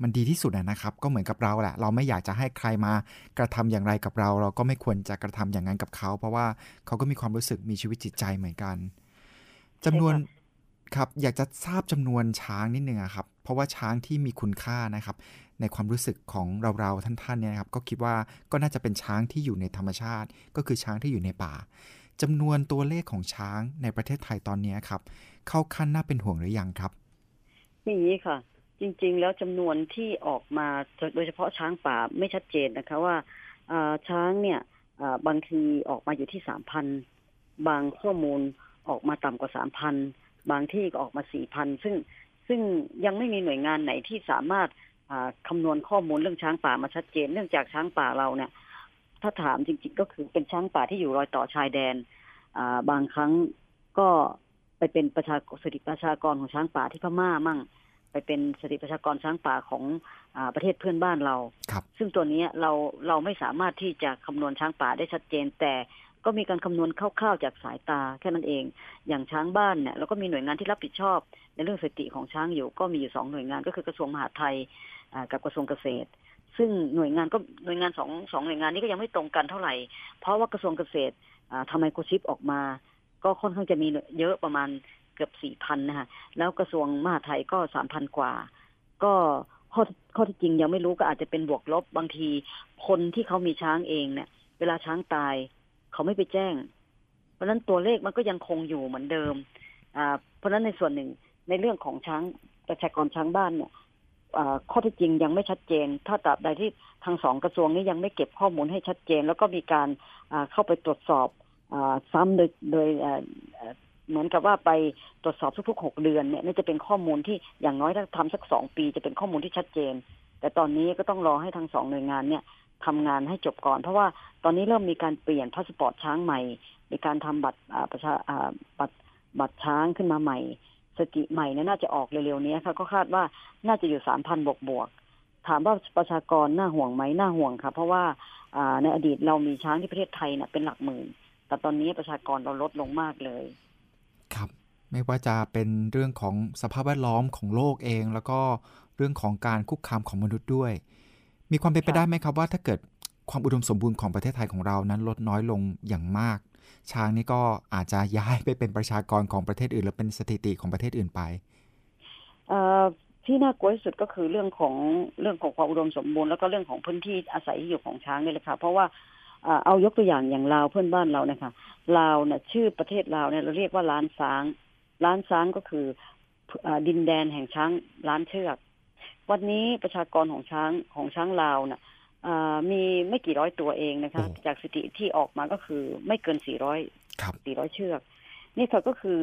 มันดีที่สุดนะครับ ก็เหมือนกับเราแหละ เราไม่อยากจะให้ใครมากระทำอย่างไรกับเรา เราก็ไม่ควรจะกระทำอย่างนั้นกับเขา เพราะว่าเขาก็มีความรู้สึกมีชีวิตจิตใจเหมือนกันจำนวนครับ อยากจะทราบจำนวนช้างนิดนึงครับ เพราะว่าช้างที่มีคุณค่านะครับ ในความรู้สึกของเราๆท่านๆเนี่ยครับก็คิดว่าก็น่าจะเป็นช้างที่อยู่ในธรรมชาติ ก็คือช้างที่อยู่ในป่าจำนวนตัวเลขของช้างในประเทศไทยตอนนี้ครับ เข้าขั้นน่าเป็นห่วงหรือยังครับอย่างนี้ค่ะ จริงๆ แล้วจำนวนที่ออกมาโดยเฉพาะช้างป่าไม่ชัดเจนนะคะว่าช้างเนี่ยบางทีออกมาอยู่ที่สามพันบางข้อมูลออกมาต่ำกว่าสามพันบางที่ก็ออกมาสี่พันซึ่งซึ่งยังไม่มีหน่วยงานไหนที่สามารถ คำนวณข้อมูลเรื่องช้างป่ามาชัดเจน เนื่องจากช้างป่าเราเนี่ย ถ้าถามจริง ๆ ก็คือเป็นช้างป่าที่อยู่รอยต่อชายแดนบางครั้งก็ไปเป็นประชาสถิติประชากรของช้างป่าที่พม่ามั่ง ไปเป็นสถิติประชากรช้างป่าของอประเทศเพื่อนบ้านเราซึ่งตัวนี้เราเราไม่สามารถที่จะคำนวณช้างป่าได้ชัดเจน แต่ก็มีการคำนวณคร่าวๆจากสายตาแค่นั้นเอง อย่างช้างบ้านเนี่ยเราก็มีหน่วยงานที่รับผิดชอบ ในเรื่องสถิติของช้างอยู่ก็มีอยู่สองหน่วยงานก็คือกระทรวงมหาดไทย กับกระทรวงเกษตร ซึ่งหน่วยงานก็หน่วยงานสองสองหน่วยงานนี้ก็ยังไม่ตรงกันเท่าไหร่ เพราะว่ากระทรวงเกษตรทำไมโคชิปออกมา ก็ค่อนข้างจะมีเยอะประมาณเกือบสี่พันนะคะแล้วกระทรวงมหาดไทยก็สามพันกว่า ก็ข้อข้อที่จริงยังไม่รู้ก็อาจจะเป็นบวกลบบางทีคนที่เขามีช้างเองเนี่ย เวลาช้างตาย เขาไม่ไปแจ้ง เพราะฉะนั้นตัวเลขมันก็ยังคงอยู่เหมือนเดิม อ่า เพราะฉะนั้นในส่วนหนึ่งในเรื่องของช้างประชากรช้างบ้านเนี่ย ข้อที่จริงยังไม่ชัดเจน ถ้าตราบใดที่ทางสองกระทรวงนี้ยังไม่เก็บข้อมูลให้ชัดเจน แล้วก็มีการเข้าไปตรวจสอบซ้ำโดยโดยเหมือนกับว่าไปตรวจสอบทุกๆหกเดือนเนี่ยนี่จะเป็นข้อมูลที่อย่างน้อยถ้าทำสักสองปี จะเป็นข้อมูลที่ชัดเจน แต่ตอนนี้ก็ต้องรอให้ทางสองหน่วยงานเนี่ยทำงานให้จบก่อน เพราะว่าตอนนี้เริ่มมีการเปลี่ยนพาสปอร์ตช้างใหม่ มีการทำบัตรประชาบัตรบัตรช้างขึ้นมาใหม่ สติใหม่เนี่ยน่าจะออกเร็วๆนี้ค่ะ ก็คาดว่าน่าจะอยู่สามพันบวกบวกถามว่าประชากรน่าห่วงไหมน่าห่วงค่ะ เพราะว่าในอดีตเรามีช้างที่ประเทศไทยเนี่ยเป็นหลักหมื่น แต่ตอนนี้ประชากรเราลดลงมากเลย ครับ ไม่ว่าจะเป็นเรื่องของสภาพแวดล้อมของโลกเอง แล้วก็เรื่องของการคุกคามของมนุษย์ด้วย มีความเป็นไปได้ไหมครับว่าถ้าเกิดความอุดมสมบูรณ์ของประเทศไทยของเรานั้นลดน้อยลงอย่างมาก ช้างนี่ก็อาจจะย้ายไปเป็นประชากรของประเทศอื่น หรือเป็นสถิติของประเทศอื่นไปที่น่ากลัวที่สุดก็คือเรื่องของเรื่องของความอุดมสมบูรณ์แล้วก็เรื่องของพื้นที่อาศัยอยู่ของช้างนี่แหละค่ะเพราะว่าเอายกตัวอย่างอย่างลาวเพื่อนบ้านเราเนี่ยค่ะลาวเนี่ยชื่อประเทศลาวเนี่ยเราเรียกว่าล้านช้างล้านช้างก็คือดินแดนแห่งช้างล้านเชือก วันนี้ประชากรของช้างของช้างลาวเนี่ย มีไม่กี่ร้อยตัวเองนะคะ จากสถิติที่ออกมาก็คือไม่เกินสี่ร้อยสี่ร้อยเชือก นี่ค่ะก็คือ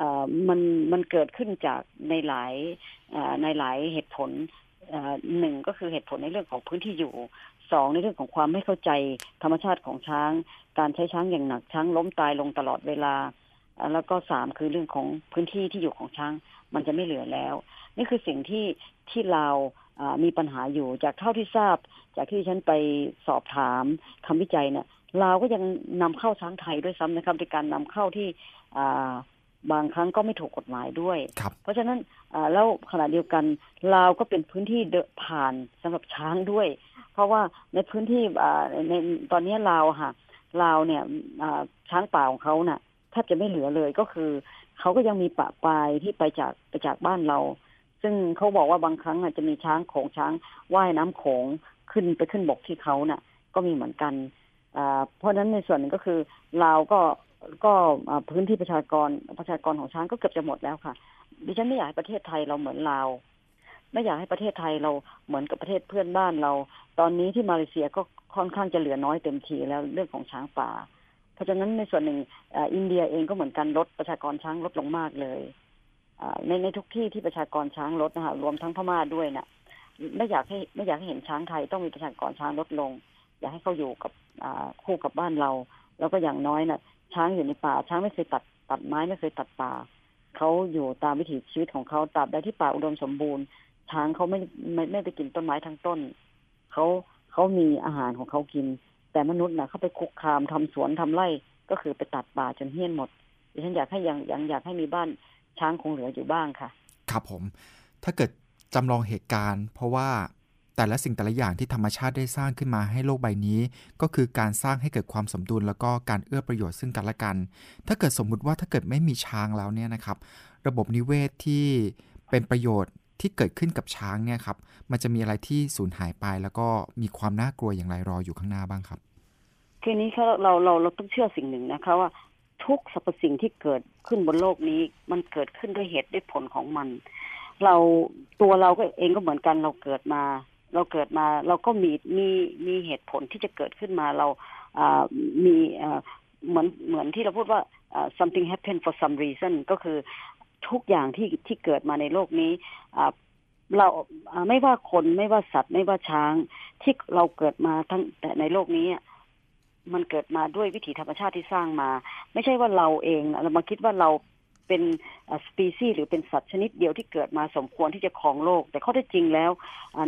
อมันมันเกิดขึ้นจากในหลายในหลายเหตุผลหนึ่งก็คือเหตุผลในเรื่องของพื้นที่อยู่สองในเรื่องของความไม่เข้าใจธรรมชาติของช้าง การใช้ช้างอย่างหนักช้างล้มตายลงตลอดเวลา แล้วก็สามคือเรื่องของพื้นที่ที่อยู่ของช้าง มันจะไม่เหลือแล้ว นี่คือสิ่งที่ที่เรา มีปัญหาอยู่จากเท่าที่ทราบ จากที่ฉันไปสอบถามคำวิจัยเนี่ยเราก็ยังนำเข้าช้างไทยด้วยซ้ำนะครับในการนำเข้าที่บางครั้งก็ไม่ถูกกฎหมายด้วย เพราะฉะนั้นแล้วขณะเดียวกันลาวก็เป็นพื้นที่เดินผ่านสำหรับช้างด้วย เพราะว่าในพื้นที่ในตอนนี้ลาวค่ะลาวเนี่ยช้างป่าของเขาเน่ะแทบจะไม่เหลือเลยก็คือเขาก็ยังมีปะปลายที่ไปจากไปจากบ้านเรา ซึ่งเขาบอกว่าบางครั้งอาจจะมีช้างโขงช้างว่ายน้ำโขงขึ้นไปขึ้นบกที่เขาเนะ่ะ ก็มีเหมือนกันเพราะฉะนั้นในส่วนหนึ่งก็คือเราก็ก็พื้นที่ประชากรประชากรของช้างก็เกือบจะหมดแล้วค่ะ ดิฉันไม่อยากให้ประเทศไทยเราเหมือนลาวไม่อยากให้ประเทศไทยเราเหมือนกับประเทศเพื่อนบ้านเรา ตอนนี้ที่มาเลเซียก็ค่อนข้างจะเหลือน้อยเต็มทีแล้วเรื่องของช้างป่า เพราะฉะนั้นในส่วนหนึ่งอินเดียเองก็เหมือนกันลดประชากรช้างลดลงมากเลย ในในทุกที่ที่ประชากรช้างลดนะคะรวมทั้งพม่าด้วยนะ่ะไม่อยากให้ไม่อยากให้เห็นช้างไทยต้องมีประชากรช้างลดลง อยากให้เขาอยู่กับคู่กับบ้านเรา แล้วก็อย่างน้อยนะ่ะ ช้างอยู่ในป่า ช้างไม่เคยตัดตัดไม้ไม่เคยตัดป่าเขาอยู่ตามวิถีชีวิตของเขาตราบใดที่ป่าอุดมสมบูรณ์ ช้างเขาไม่ไม่ไม่ไปกินต้นไม้ทั้งต้นเขาเขามีอาหารของเขากิน แต่มนุษย์นะ่ะเขาไปคุกคามทำสวนทำไร่ก็คือไปตัดป่าจนเฮี้ยนหมดดิฉันอยากให้ยังยังอยากให้มีบ้าน ช้างคงเหลืออยู่บ้างค่ะ ครับผม ถ้าเกิดจำลองเหตุการณ์ เพราะว่าแต่ละสิ่งแต่ละอย่างที่ธรรมชาติได้สร้างขึ้นมาให้โลกใบนี้ ก็คือการสร้างให้เกิดความสมดุลแล้วก็การเอื้อประโยชน์ซึ่งกันและกัน ถ้าเกิดสมมุติว่าถ้าเกิดไม่มีช้างแล้วเนี่ยนะครับ ระบบนิเวศที่เป็นประโยชน์ที่เกิดขึ้นกับช้างเนี่ยครับมันจะมีอะไรที่สูญหายไปแล้วก็มีความน่ากลัวอย่างไรรออยู่ข้างหน้าบ้างครับ คือนี้เราเราเราต้องเชื่อสิ่งหนึ่งนะคะว่า ทุกสรรพสิ่งที่เกิดขึ้นบนโลกนี้ มันเกิดขึ้นด้วยเหตุด้วยผลของมัน เราตัวเราก็เองก็เหมือนกันเราเกิดมา เราเกิดมาเราก็มีมีมีเหตุผลที่จะเกิดขึ้นมาเราอ่ามีอ่าเหมือนเหมือนที่เราพูดว่า something happened for some reason ก็คือทุกอย่างที่ที่เกิดมาในโลกนี้เราไม่ว่าคนไม่ว่าสัตว์ไม่ว่าช้างที่เราเกิดมาทั้งแต่ในโลกนี้ มันเกิดมาด้วยวิถีธรรมชาติที่สร้างมา ไม่ใช่ว่าเราเองเรามาคิดว่าเราเป็นสปีซีหรือเป็นสัตว์ชนิดเดียวที่เกิดมาสมควรที่จะครองโลก แต่ข้อที่จริงแล้ว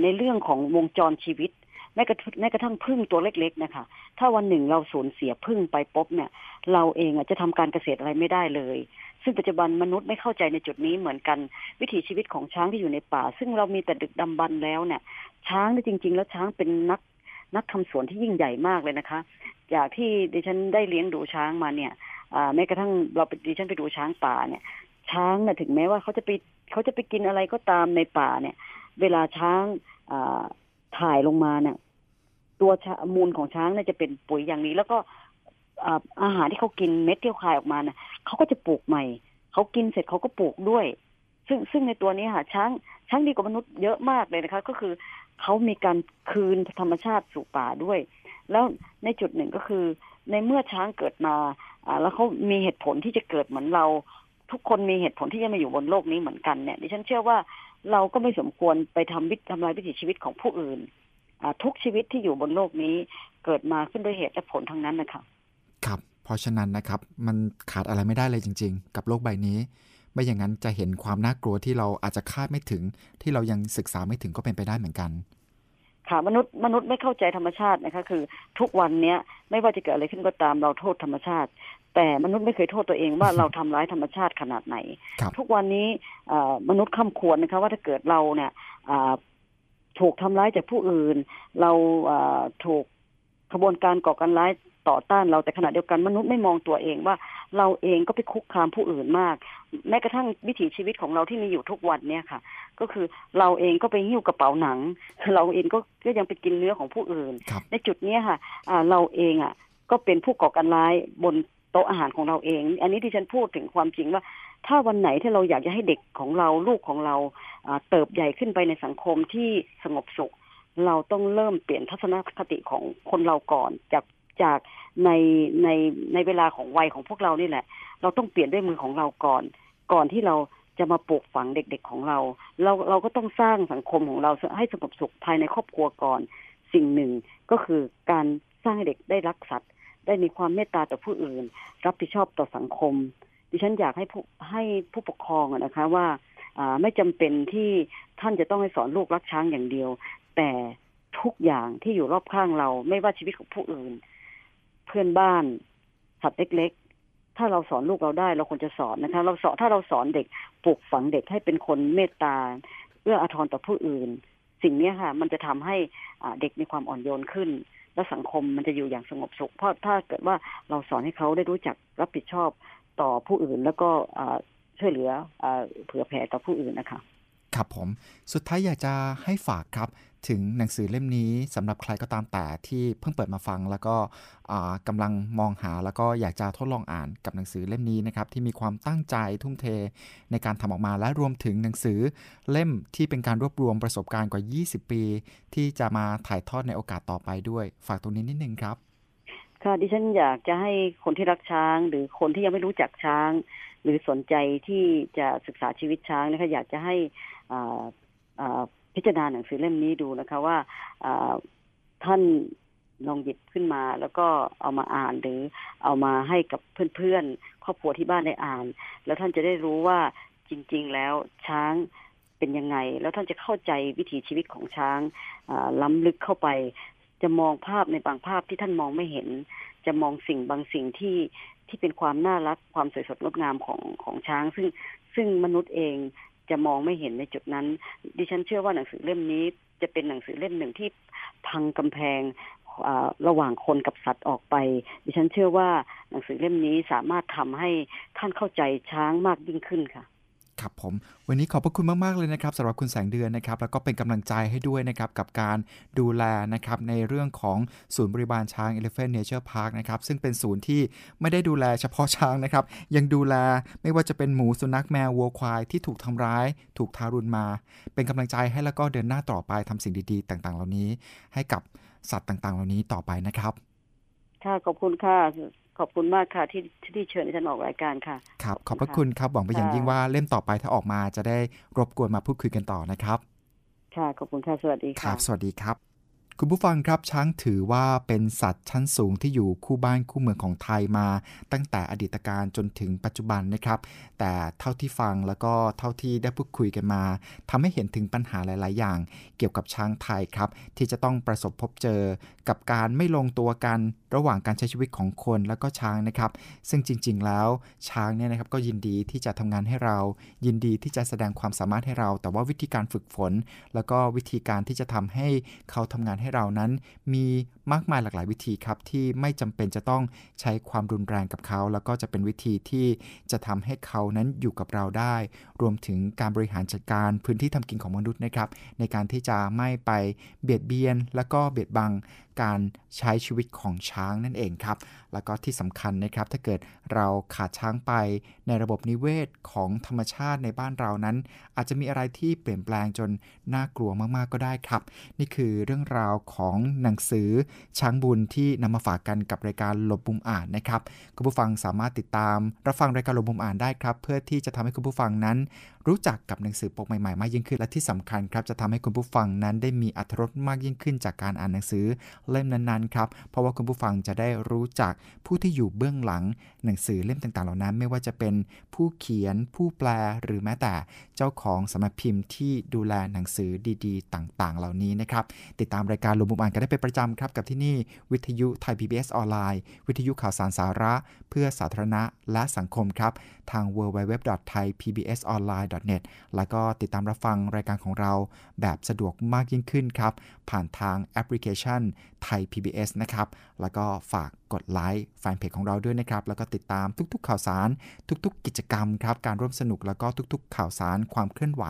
ในเรื่องของวงจรชีวิตแม้กระแม้กระทั่งพึ่งตัวเล็กๆนะคะ ถ้าวันหนึ่งเราสูญเสียพึ่งไปปุ๊บเนี่ย เราเองจะทำการเกษตรอะไรไม่ได้เลย ซึ่งปัจจุบันมนุษย์ไม่เข้าใจในจุดนี้เหมือนกันวิถีชีวิตของช้างที่อยู่ในป่า ซึ่งเรามีแต่ดึกดำบรรแล้วเนี่ย ช้างนี่จริง ๆ แล้วช้างเป็นนัก นักทำสวนที่ยิ่งใหญ่มากเลยนะคะ จากที่ดิฉันได้เลี้ยงดูช้างมาเนี่ยแม้กระทั่งเราไปดิฉันไปดูช้างป่าเนี่ย ช้างนะถึงแม้ว่าเขาจะไปเขาจะไปกินอะไรก็ตามในป่าเนี่ย เวลาช้างถ่ายลงมาเนี่ยตัวมูลของช้างเนี่ยจะเป็นปุ๋ยอย่างนี้ แล้วก็อาหารที่เขากินเม็ดที่เขาคายออกมาเนี่ยเขาก็จะปลูกใหม่เขากินเสร็จเขาก็ปลูกด้วย ซึ่งซึ่งในตัวนี้ค่ะช้างช้างดีกว่ามนุษย์เยอะมากเลยนะคะ ก็คือ เขามีการคืนธรรมชาติสู่ป่าด้วย แล้วในจุดหนึ่งก็คือ ในเมื่อช้างเกิดมาอ่าแล้วเขามีเหตุผลที่จะเกิดเหมือนเรา ทุกคนมีเหตุผลที่จะมาอยู่บนโลกนี้เหมือนกันเนี่ยดิฉันเชื่อว่าเราก็ไม่สมควรไปทำวิทำลายวิถีชีวิตของผู้อื่นทุกชีวิตที่อยู่บนโลกนี้เกิดมาขึ้นด้วยเหตุและผลทั้งนั้นนะคะครับ เพราะฉะนั้นนะครับ มันขาดอะไรไม่ได้เลยจริง ๆ กับโลกใบนี้ ไม่อย่างนั้นจะเห็นความน่ากลัวที่เราอาจจะคาดไม่ถึง ที่เรายังศึกษาไม่ถึงก็เป็นไปได้เหมือนกัน ค่ะมนุษย์มนุษย์ไม่เข้าใจธรรมชาตินะคะ คือทุกวันเนี้ยไม่ว่าจะเกิดอะไรขึ้นก็ตามเราโทษธรรมชาติ แต่มนุษย์ไม่เคยโทษตัวเองว่าเราทำร้ายธรรมชาติขนาดไหน ทุกวันนี้มนุษย์ข้าควรนะคะว่าถ้าเกิดเราเนี่ยถูกทำร้ายจากผู้อื่น เราถูกขบวนการก่อการร้าย ต่อต้านเราแต่ขณะเดียวกันมนุษย์ไม่มองตัวเองว่า เราเองก็ไปคุกคามผู้อื่นมาก แม้กระทั่งวิถีชีวิตของเราที่มีอยู่ทุกวันเนี่ยค่ะ ก็คือเราเองก็ไปหิ้วกระเป๋าหนัง เราเองก็ก็ยังไปกินเนื้อของผู้อื่น ในจุดนี้ค่ะเราเองอะก็เป็นผู้ก่อการร้ายบนโต๊ะอาหารของเราเอง อันนี้ที่ฉันพูดถึงความจริงว่า ถ้าวันไหนที่เราอยากจะให้เด็กของเราลูกของเราเติบใหญ่ขึ้นไปในสังคมที่สงบสุข เราต้องเริ่มเปลี่ยนทัศนคติของคนเราก่อน จาก จากในในในเวลาของวัยของพวกเรานี่แหละ เราต้องเปลี่ยนด้วยมือของเราก่อน ก่อนที่เราจะมาปลูกฝังเด็กๆของเรา เราเราก็ต้องสร้างสังคมของเราให้สงบสุขภายในครอบครัวก่อน สิ่งหนึ่งก็คือการสร้างให้เด็กได้รักสัตว์ได้มีความเมตตาต่อผู้อื่น รับผิดชอบต่อสังคม ดิฉันอยากให้ผู้ให้ผู้ปกครองนะคะว่าไม่จำเป็นที่ท่านจะต้องให้สอนลูกรักช้างอย่างเดียว แต่ทุกอย่างที่อยู่รอบข้างเราไม่ว่าชีวิตของผู้อื่น เพื่อนบ้านสัตว์เล็ก ๆ ถ้าเราสอนลูกเราได้ เราควรจะสอนนะคะ เราสอนถ้าเราสอนเด็กปลูกฝังเด็กให้เป็นคนเมตตาเอื้ออาทรต่อผู้อื่น สิ่งนี้ค่ะ มันจะทำให้เด็กมีความอ่อนโยนขึ้น และสังคมมันจะอยู่อย่างสงบสุข เพราะถ้าเกิดว่าเราสอนให้เขาได้รู้จักรับผิดชอบต่อผู้อื่น แล้วก็ช่วยเหลือเผื่อแผ่ต่อผู้อื่นนะคะ ครับผม สุดท้ายอยากจะให้ฝากครับ ถึงหนังสือเล่มนี้สำหรับใครก็ตามแต่ที่เพิ่งเปิดมาฟัง แล้วก็กำลังมองหาแล้วก็อยากจะทดลองอ่านกับหนังสือเล่มนี้นะครับที่มีความตั้งใจทุ่มเทในการทำออกมาและรวมถึงหนังสือเล่มที่เป็นการรวบรวมประสบการณ์กว่า 20 ปี ที่จะมาถ่ายทอดในโอกาสต่อไปด้วย ฝากตรงนี้นิดนึงครับค่ะดิฉันอยากจะให้คนที่รักช้าง หรือคนที่ยังไม่รู้จักช้าง หรือสนใจที่จะศึกษาชีวิตช้างนะคะอยากจะให้ พิจารณาหนังสือเล่มนี้ดูนะคะว่าท่านลองหยิบขึ้นมาแล้วก็เอามาอ่านหรือเอามาให้กับเพื่อนๆ ครอบครัวที่บ้านได้อ่าน แล้วท่านจะได้รู้ว่าจริง ๆ แล้วช้างเป็นยังไง แล้วท่านจะเข้าใจวิถีชีวิตของช้างล้ำลึกเข้าไป จะมองภาพในบางภาพที่ท่านมองไม่เห็น จะมองสิ่งบางสิ่งที่ที่เป็นความน่ารักความสวยสดงดงามของของช้าง ซึ่งซึ่งมนุษย์เอง จะมองไม่เห็นในจุดนั้น ดิฉันเชื่อว่าหนังสือเล่มนี้ จะเป็นหนังสือเล่มหนึ่งที่พังกำแพงระหว่างคนกับสัตว์ออกไป ดิฉันเชื่อว่าหนังสือเล่มนี้สามารถทำให้ท่านเข้าใจช้างมากยิ่งขึ้นค่ะ ครับผม วันนี้ขอบพระคุณมาก ๆ เลยนะครับสำหรับคุณแสงเดือนนะครับ แล้วก็เป็นกำลังใจให้ด้วยนะครับ กับการดูแลนะครับในเรื่องของศูนย์บริบาลช้าง Elephant Nature Park นะครับ ซึ่งเป็นศูนย์ที่ไม่ได้ดูแลเฉพาะช้างนะครับ ยังดูแลไม่ว่าจะเป็นหมูสุนัขแมววัวควายที่ถูกทำร้าย ถูกทารุณมา เป็นกำลังใจให้แล้วก็เดินหน้าต่อไปทำสิ่งดีๆ ต่างๆ เหล่านี้ ให้กับสัตว์ต่างๆ เหล่านี้ต่อไปนะครับ ค่ะขอบคุณค่ะ ขอบคุณมากค่ะที่ที่เชิญที่ฉันออกรายการค่ะ ครับ ขอบพระคุณครับ หวังไปอย่างยิ่งว่าเล่มต่อไปถ้าออกมาจะได้รบกวนมาพูดคุยกันต่อนะครับ ค่ะ ขอบคุณค่ะ สวัสดีค่ะครับ สวัสดีครับ คุณผู้ฟังครับช้างถือว่าเป็นสัตว์ชั้นสูงที่อยู่คู่บ้านคู่เมืองของไทยมา ตั้งแต่อดีตการจนถึงปัจจุบันนะครับ แต่เท่าที่ฟังแล้วก็เท่าที่ได้พูดคุยกันมาทำให้เห็นถึงปัญหาหลาย ๆ อย่าง เกี่ยวกับช้างไทยครับ ที่จะต้องประสบพบเจอกับการไม่ลงตัวกันระหว่างการใช้ชีวิตของคนแล้วก็ช้างนะครับ ซึ่งจริง ๆ แล้วช้างเนี่ยนะครับก็ยินดีที่จะทำงานให้เรา ยินดีที่จะแสดงความสามารถให้เรา แต่ว่าวิธีการฝึกฝน แล้วก็วิธีการที่จะทำให้เขาทำงานให้ให้เรานั้น มีมากมายหลากหลายวิธีครับที่ไม่จำเป็นจะต้องใช้ความรุนแรงกับเขา แล้วก็จะเป็นวิธีที่จะทำให้เขานั้นอยู่กับเราได้ รวมถึงการบริหารจัดการพื้นที่ทำกินของมนุษย์นะครับ ในการที่จะไม่ไปเบียดเบียน แล้วก็เบียดบัง การใช้ชีวิตของช้างนั่นเองครับ แล้วก็ที่สำคัญนะครับถ้าเกิดเราขาดช้างไปในระบบนิเวศของธรรมชาติในบ้านเรานั้น อาจจะมีอะไรที่เปลี่ยนแปลงจนน่ากลัวมากๆก็ได้ครับ นี่คือเรื่องราวของหนังสือช้างบุญที่นำมาฝากกันกับรายการหลบมุมอ่านนะครับคุณผู้ฟังสามารถติดตามรับฟังรายการหลบมุมอ่านได้ครับ เพื่อที่จะทำให้คุณผู้ฟังนั้น รู้จักกับหนังสือปกใหม่ๆ มากยิ่งขึ้นและที่สำคัญครับจะทำให้คุณผู้ฟังนั้นได้มีอรรถรสมากยิ่งขึ้นจากการอ่านหนังสือเล่มนั้นๆครับเพราะว่าคุณผู้ฟังจะได้รู้จักผู้ที่อยู่เบื้องหลังหนังสือเล่มต่างๆ เหล่านั้น ไม่ว่าจะเป็นผู้เขียนผู้แปลหรือแม้แต่เจ้าของสำนักพิมพ์ที่ดูแลหนังสือดีๆ ต่างๆ เหล่านี้นะครับติดตามรายการหลบมุมอ่านกันได้เป็นประจำครับกับที่นี่วิทยุไทย PBS ออนไลน์วิทยุข่าวสารสาระ เพื่อสาธารณะและสังคมครับทาง .net แล้วก็ติดตามรับฟังรายการของเราแบบสะดวกมากยิ่งขึ้นครับ ผ่านทางแอปพลิเคชันไทย PBS นะครับ แล้วก็ฝากกดไลค์แฟนเพจของเราด้วยนะครับ แล้วก็ติดตามทุกๆข่าวสาร ทุกๆ กิจกรรมครับ การร่วมสนุกแล้วก็ทุกๆ ข่าวสารความเคลื่อนไหว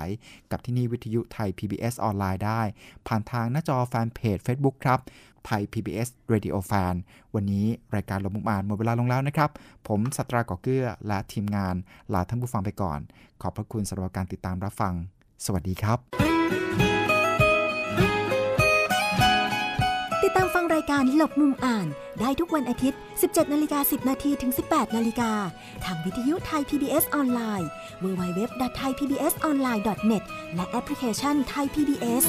กับที่นี่วิทยุไทย PBS ออนไลน์ได้ ผ่านทางหน้าจอแฟนเพจ Facebook ครับ ไทย PBS Radio Fan วันนี้รายการลมมุมอ่านหมดเวลาลงแล้วนะครับ ผมสัตราก่อเกื้อและทีมงานลาท่านผู้ฟังไปก่อน ขอบพระคุณสำหรับการติดตามรับฟัง สวัสดีครับ ติดตามฟังรายการหลบมุมอ่าน ได้ทุกวันอาทิตย์ 17นาฬิกา10นาทีถึง 18นาฬิกาทางวิทยุไทย PBS ออนไลน์ www.thaipbsonline.net และแอปพลิเคชัน Thai PBS